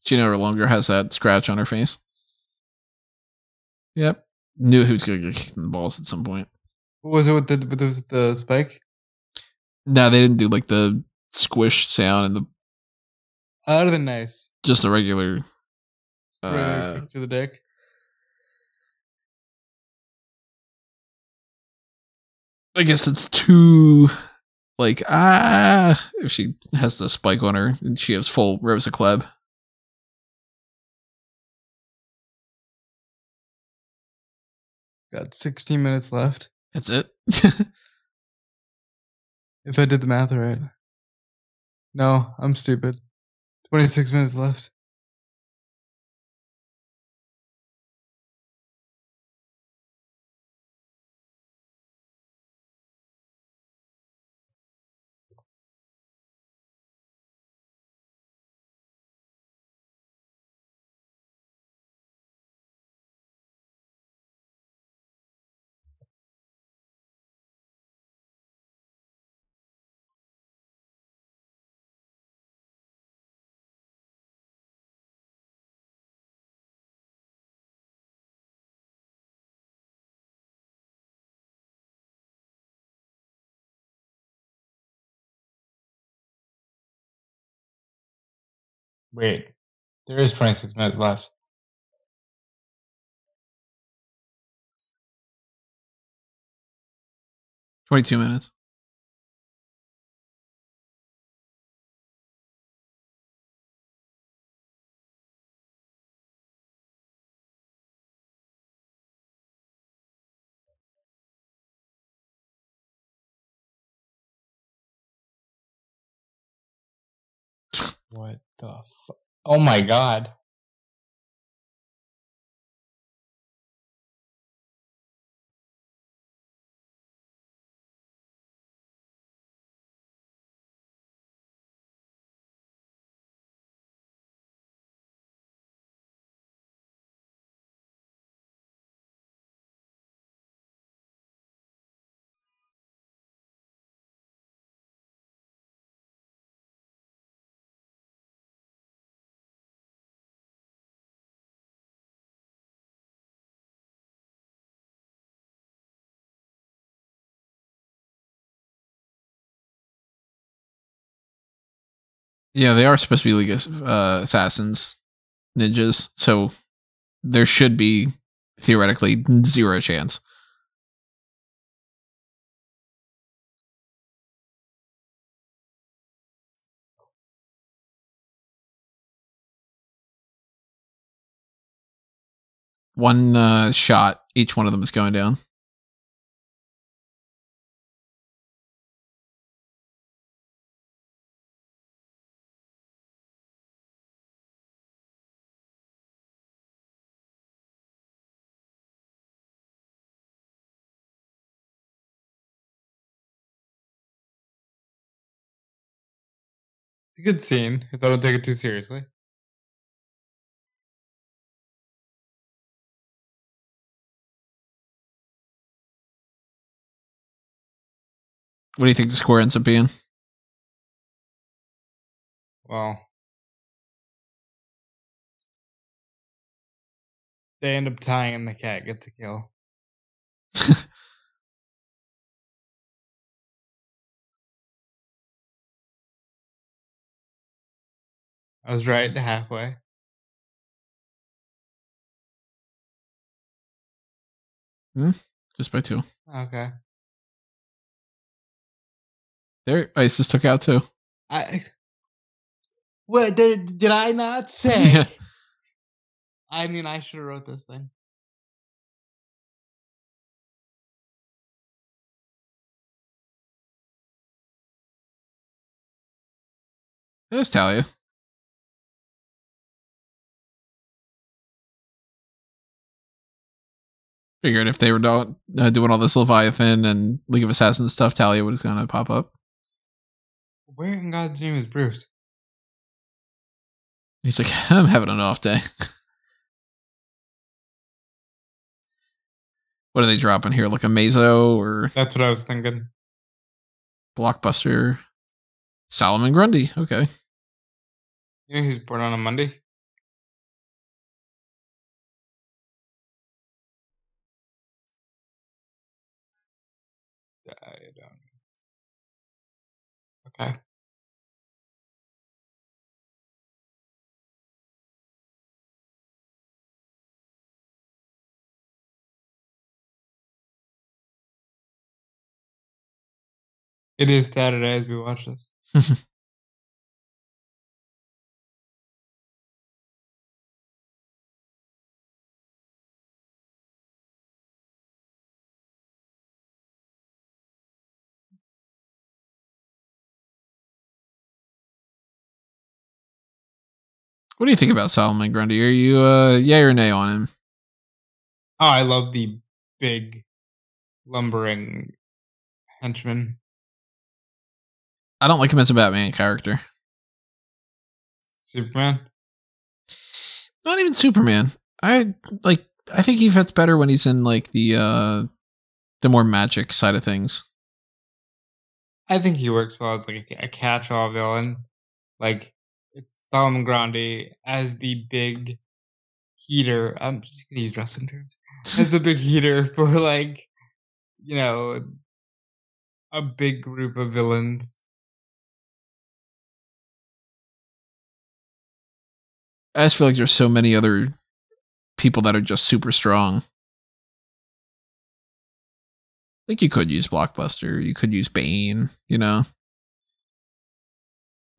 She no longer has that scratch on her face. Yep. Knew he was going to get kicked in the balls at some point. What was it with the with the, the spike? No, they didn't do like the squish sound and the Oh, that'd have been nice. Just a regular. Uh, kick to the dick. I guess it's too like ah if she has the spike on her and she has full Rosa Kleb. Got 16 minutes left. That's it. If I did the math right. No, I'm stupid. 26 minutes left. Wait, there is 26 minutes left. Twenty two minutes. The fuck? Oh my god. Yeah, they are supposed to be League uh, Assassins, ninjas. So there should be theoretically zero chance. One uh, shot, each one of them is going down. It's a good scene if I don't take it too seriously. What do you think the score ends up being? Well, they end up tying and the cat gets a kill. I was right halfway. Hmm? Just by two. Okay. There, ISIS took out two. I what did did I not say? Yeah. I mean, I should have wrote this thing. There's Talia. Figured if they were do- uh, doing all this Leviathan and League of Assassins stuff, Talia was going to pop up. Where in God's name is Bruce? He's like, I'm having an off day. what are they dropping here? Like Amazo or That's what I was thinking. Blockbuster? Solomon Grundy. Okay. You know he's born on a Monday. Okay. It is Saturday as we watch this. What do you think about Solomon Grundy? Are you uh yay or nay on him? Oh, I love the big lumbering henchman. I don't like him as a Batman character. Superman. Not even Superman. I like I think he fits better when he's in like the uh the more magic side of things. I think he works well as like a, a catch-all villain. Like it's Solomon Grundy as the big heater. I'm just gonna use wrestling terms. As the big heater for like, you know, a big group of villains. I just feel like there's so many other people that are just super strong. I think you could use Blockbuster. You could use Bane, you know?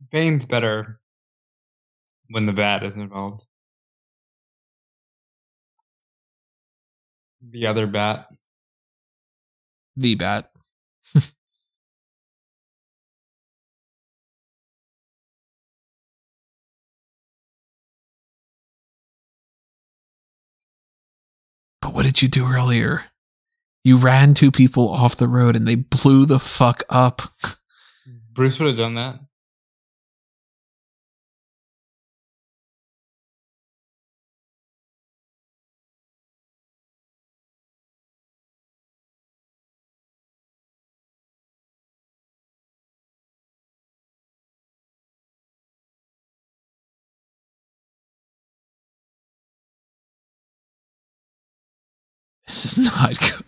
Bane's better when the bat is involved. The other bat. The bat. but what did you do earlier? You ran two people off the road and they blew the fuck up. Bruce would have done that. This is not good.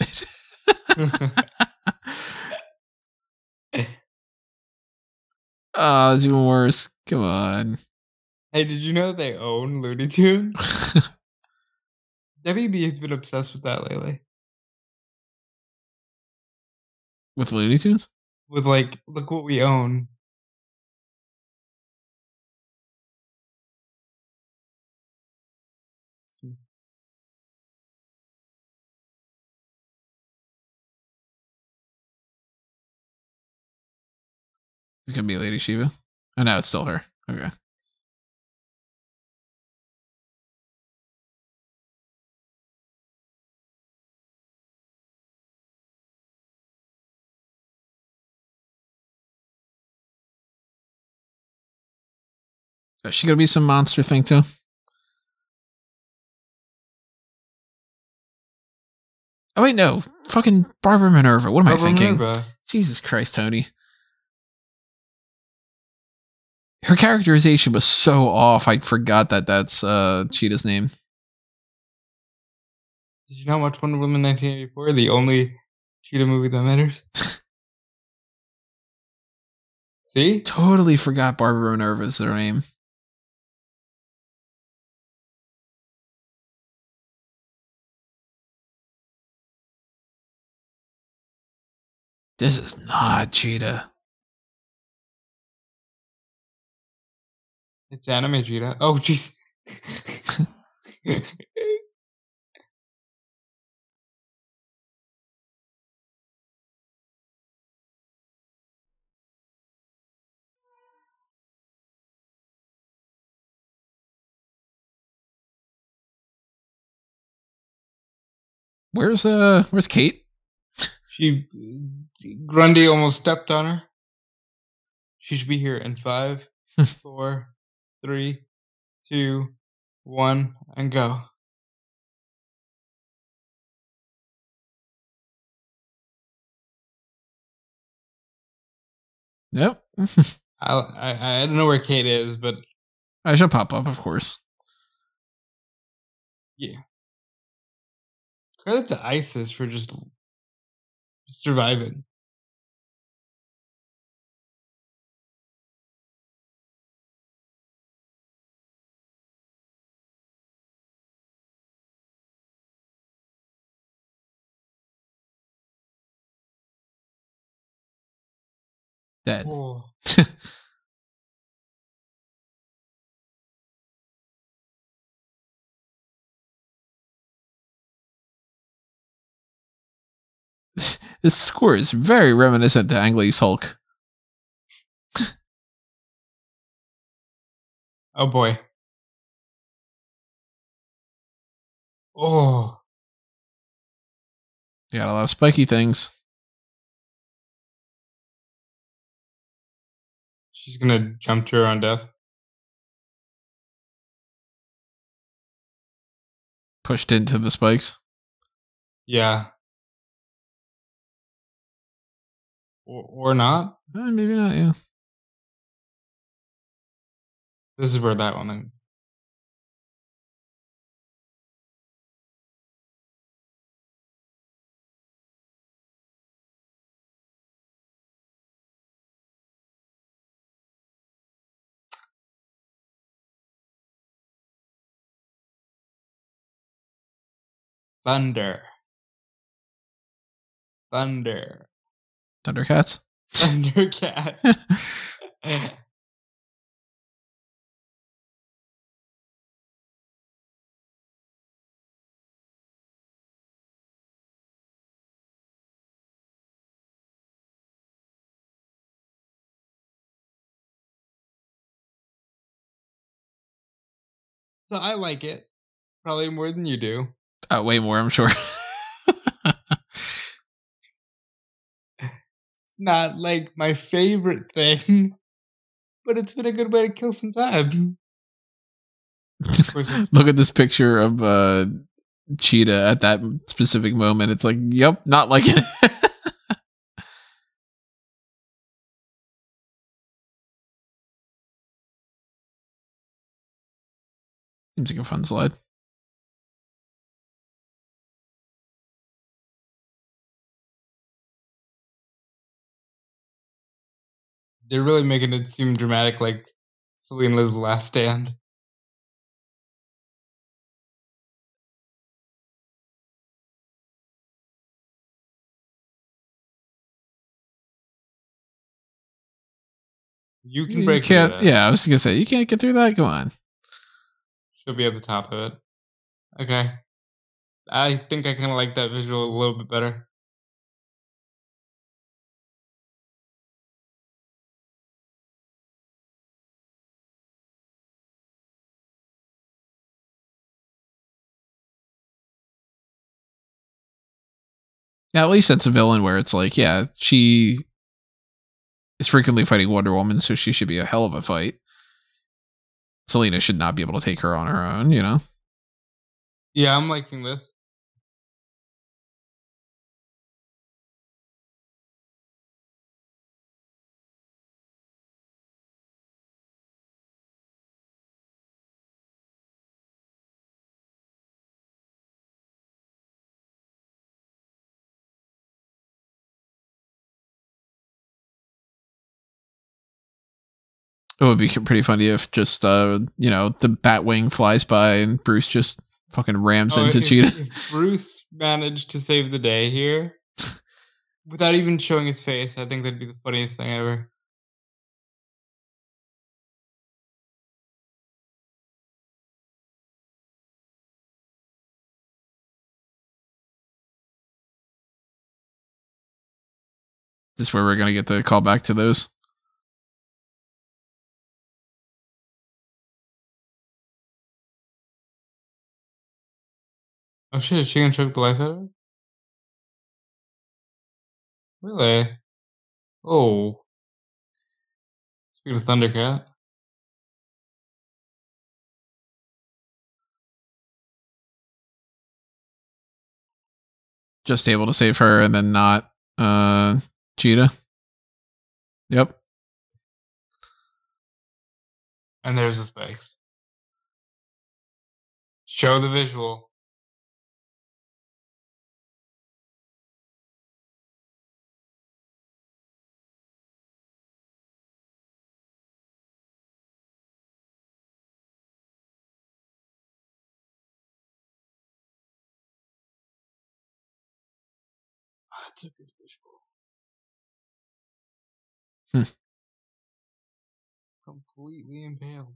oh, it's even worse. Come on. hey, did you know they own Looney Tunes? WB has been obsessed with that lately. With Looney Tunes? With like, look what we own. It's gonna be Lady Shiva. Oh no, it's still her. Okay. Is she gonna be some monster thing too? Oh wait, no. Fucking Barbara Minerva. What am I thinking? Minerva. Jesus Christ, Tony. Her characterization was so off. I forgot that that's uh Cheetah's name. Did you not watch Wonder Woman 1984? The only cheetah movie that matters. See? Totally forgot Barbara Minerva's her name. This is not Cheetah. It's anime cheetah. Oh, jeez. Where's uh where's Kate? she Grundy almost stepped on her. She should be here in five, four, three, two, one, and go. Yep. I, I I don't know where Kate is, but I shall pop up, of course. Yeah. Credit to ISIS for just surviving. Dead. This score is very reminiscent to Ang Lee's Hulk. oh boy. Oh. You got a lot of spiky things. She's gonna jump to her own death. Pushed into the spikes. Yeah. Or, or not. Uh, maybe not, yeah. This is where that one. Thunder. Thunder. Thundercats. Thundercat. so I like it. Probably more than you do. Uh, way more, I'm sure. it's not like my favorite thing, but it's been a good way to kill some time. Look at this picture of uh, Cheetah at that specific moment. It's like, yep, not like it. Seems like a fun slide. They're really making it seem dramatic, like Selina's last stand. You can break. You can't. Yeah, I was gonna say you can't get through that. Come on. She'll be at the top of it. Okay. I think I kind of like that visual a little bit better. Yeah, at least that's a villain where it's like, yeah, she is frequently fighting Wonder Woman, so she should be a hell of a fight. Selina should not be able to take her on her own, you know? Yeah, I'm liking this. It would be pretty funny if just uh you know the Batwing flies by and Bruce just fucking rams oh, into if, Cheetah. If Bruce managed to save the day here without even showing his face, I think that'd be the funniest thing ever. Is this where we're gonna get the call back to those? Oh shit, she gonna choke the life out of her? Really? Oh. Speaking of Thundercat. Just able to save her and then not uh Cheetah. Yep. And there's the spikes. Show the visual. That's a good visual. Hmm. Completely impaled.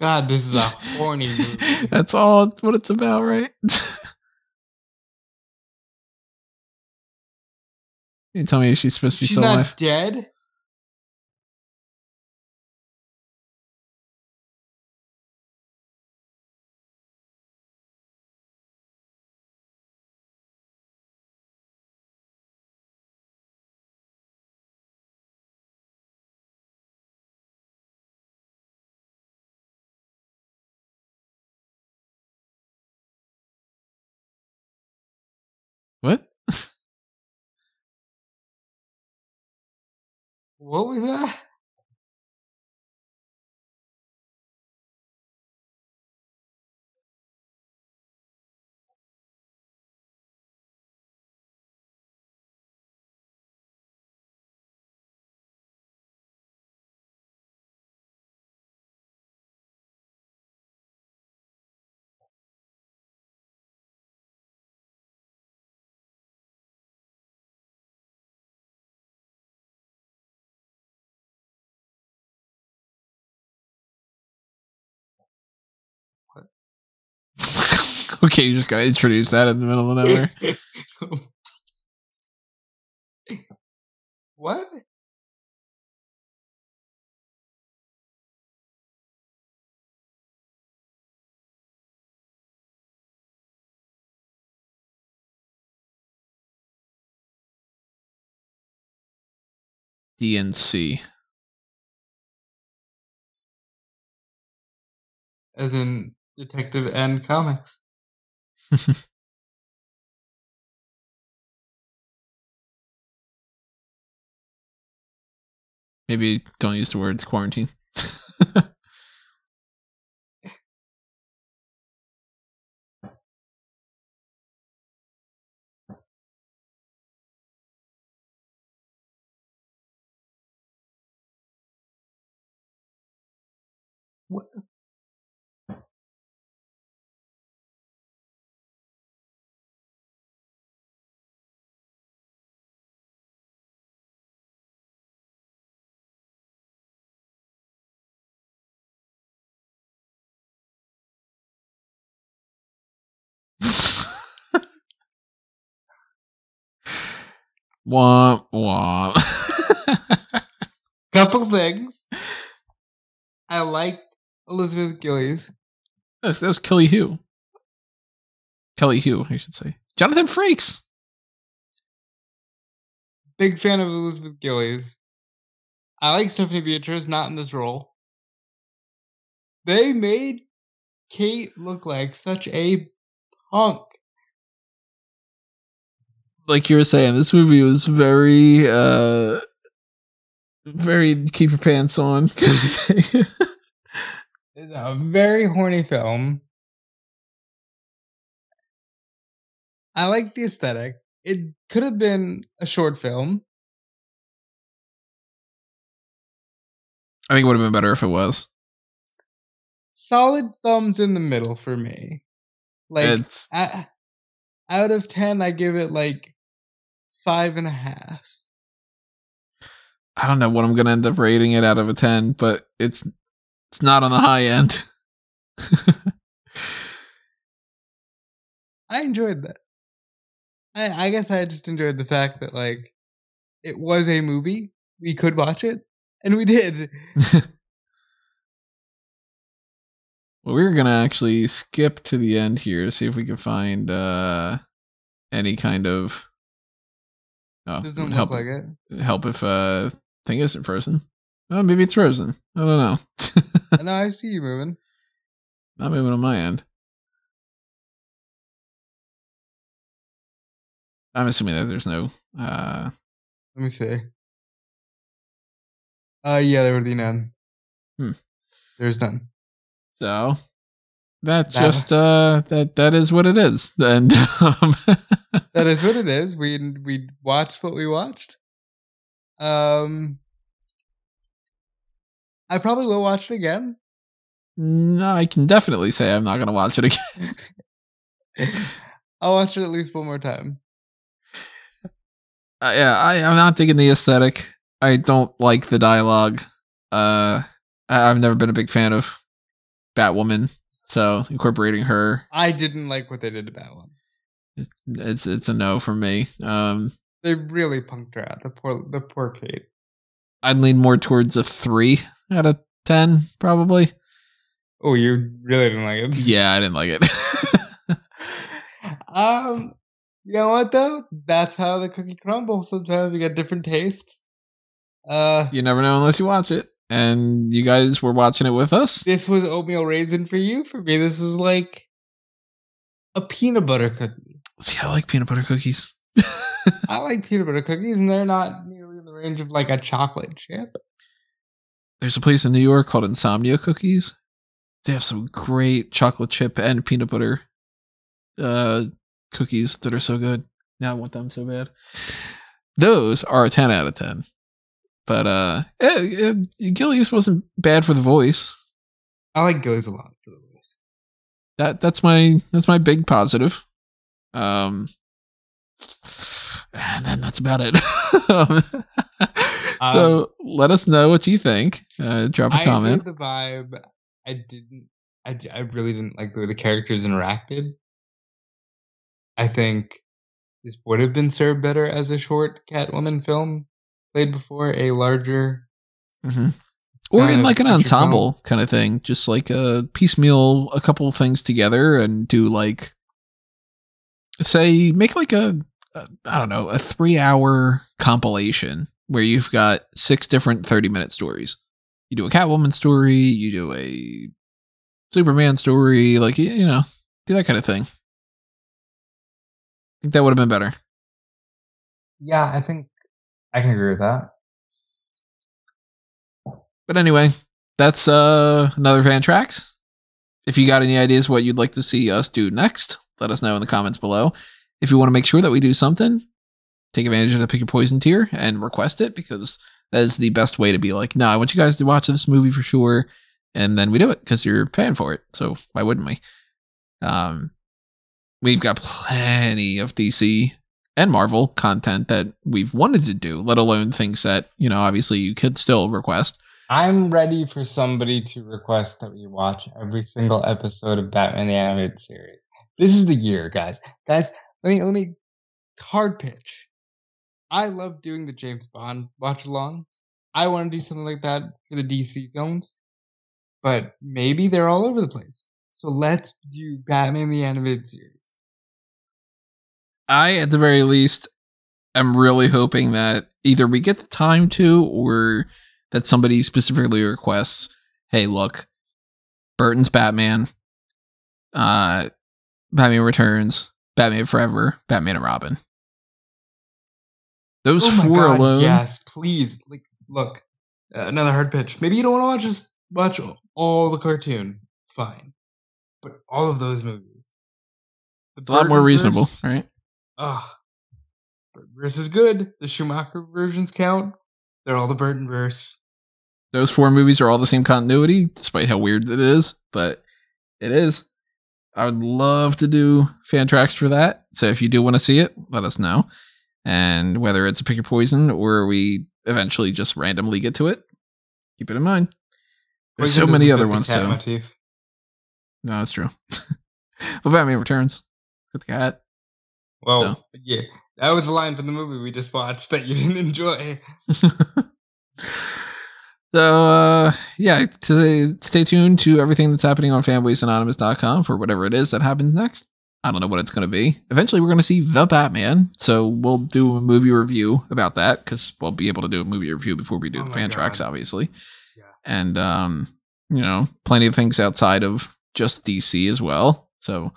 God, this is a horny movie. That's all what it's about, right? you tell me she's supposed to be She's still not alive? dead. What was that? okay, you just got to introduce that in the middle of nowhere. what? DNC. As in Detective and Comics. Maybe don't use the words quarantine. womp womp. Couple things. I like Elizabeth Gillies. that, was, that was Kelly Hu. Kelly Hu, I should say. Jonathan Frakes. Big fan of Elizabeth Gillies. I like Stephanie Beatriz, not in this role. They made Kate look like such a punk. Like you were saying, this movie was very, uh, very keep your pants on kind of thing. It's a very horny film. I like the aesthetic. It could have been a short film. I think it would have been better if it was. Solid thumbs in the middle for me. Like it's I, out of ten, I give it like five and a half. I don't know what I'm gonna end up rating it out of a ten, but it's it's not on the high end. I enjoyed that. I, I guess I just enjoyed the fact that like it was a movie. We could watch it, and we did. well, we're gonna actually skip to the end here to see if we can find uh any kind of oh, Doesn't look help like it. help if uh thing isn't frozen. Oh, maybe it's frozen. I don't know. no, I see you moving. Not moving on my end. I'm assuming that there's no uh Let me see. Uh, yeah, there would be none. Hmm. There's none. so that's That- just uh that that is what it is. And um, That is what it is. We we watched what we watched. Um, I probably will watch it again. no, I can definitely say I'm not gonna watch it again. I'll watch it at least one more time. Uh, yeah, I, I'm not digging the aesthetic. I don't like the dialogue. Uh, I, I've never been a big fan of Batwoman, so incorporating her, I didn't like what they did to Batwoman. it's it's a no for me. Um, They really punked her out. The poor the poor Kate. I'd lean more towards a three out of ten, probably. Oh, you really didn't like it. Yeah, I didn't like it. Um, you know what though? That's how the cookie crumbles. Sometimes you get different tastes. Uh, you never know unless you watch it, and you guys were watching it with us. this was oatmeal raisin for you. For me, this was like a peanut butter cookie. See, I like peanut butter cookies. I like peanut butter cookies, and they're not nearly in the range of like a chocolate chip. There's a place in New York called Insomnia Cookies. They have some great chocolate chip and peanut butter uh, cookies that are so good. Now I want them so bad. Those are a 10 out of 10. But uh, eh, eh, Gillies wasn't bad for the voice. I like Gillies a lot for the voice. That that's my that's my big positive. Um, and then that's about it. so let us know what you think. Uh, drop a I comment. the vibe. I didn't. I, I really didn't like the way the characters interacted. I think this would have been served better as a short Catwoman film played before a larger. Mm-hmm. Or in like an ensemble kind of thing, just like a piecemeal a couple things together and do like, say, make like a, a I don't know, a three hour compilation where you've got six different 30 minute stories. You do a Catwoman story, you do a Superman story, like, you know, do that kind of thing. I think that would have been better. Yeah, I think I can agree with that. But anyway, that's uh another fan tracks. If you got any ideas what you'd like to see us do next, let us know in the comments below. If you want to make sure that we do something, take advantage of the pick your poison tier and request it because that is the best way to be like, no, I want you guys to watch this movie for sure, and then we do it because you're paying for it. So why wouldn't we? Um, we've got plenty of DC and Marvel content that we've wanted to do, let alone things that you know obviously you could still request. I'm ready for somebody to request that we watch every single episode of Batman the Animated Series. This is the year, guys. Guys, let me let me hard pitch. I love doing the James Bond watch along. I want to do something like that for the DC films, but maybe they're all over the place. So let's do Batman the Animated Series. I, at the very least, am really hoping that either we get the time to or that somebody specifically requests, hey, look, Burton's Batman, uh, Batman Returns, Batman Forever, Batman and Robin. Those oh four God, alone. Yes, please. Like, look, uh, another hard pitch. Maybe you don't want to watch just watch all the cartoon. Fine, but all of those movies. The It's a lot more reasonable, verse- right? Ugh. Burton verse is good. The Schumacher versions count. They're all the Burton verse. Those four movies are all the same continuity, despite how weird it is, but it is. I would love to do fan tracks for that. So if you do want to see it, let us know. And whether it's a pick your poison or we eventually just randomly get to it, keep it in mind. There's so many other ones too. No, that's true. but Batman Returns with the cat. Well, No. yeah, that was a line from the movie we just watched that you didn't enjoy. so uh yeah, to stay tuned to everything that's happening on fanboysanonymous.com for whatever it is that happens next. I don't know what it's going to be. Eventually, we're going to see The Batman, so we'll do a movie review about that because we'll be able to do a movie review before we do Oh the fan God. tracks, obviously. Yeah. And um, you know, plenty of things outside of just DC as well. So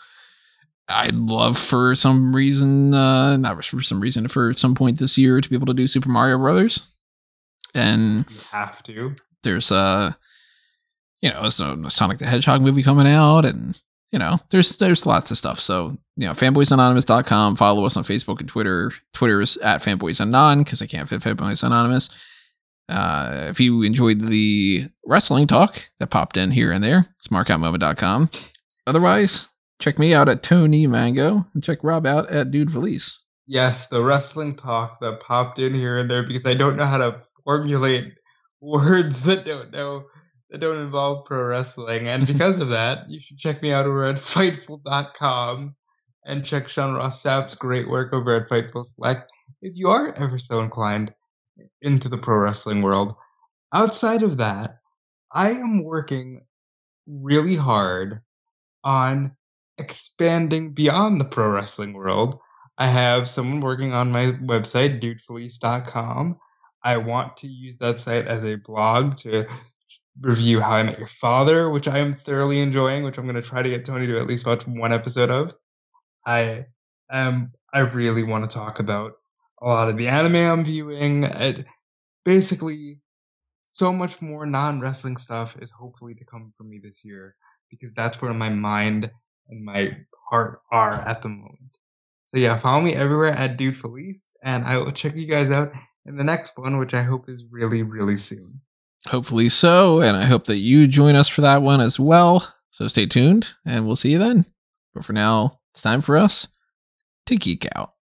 I'd love for some reason, uh, not for some reason, for some point this year to be able to do Super Mario Brothers. And You have to. there's a, you know a sonic the hedgehog movie coming out and you know there's there's lots of stuff so you know fanboysanonymous.com follow us on facebook and twitter twitter is at fanboysanon because i can't fit fanboys anonymous uh if you enjoyed the wrestling talk that popped in here and there it's markoutmoment.com otherwise check me out at tony mango and check rob out at dude felice Yes, the wrestling talk that popped in here and there because I don't know how to formulate words that don't know that don't involve pro wrestling. And because of that, you should check me out over at Fightful.com and check Sean Ross Sapp's great work over at Fightful Select if you are ever so inclined into the pro wrestling world. Outside of that, I am working really hard on expanding beyond the pro wrestling world. I have someone working on my website, dudefelice.com. I want to use that site as a blog to review How I Met Your Father, which I am thoroughly enjoying, which I'm going to try to get Tony to at least watch one episode of. I um I really want to talk about a lot of the anime I'm viewing. It, basically, so much more non wrestling stuff is hopefully to come from me this year because that's where my mind and my heart are at the moment. So yeah, follow me everywhere at Dude Felice, and I will check you guys out in the next one, which I hope is really, really soon. hopefully so and i hope that you join us for that one as well so stay tuned and we'll see you then but for now it's time for us to geek out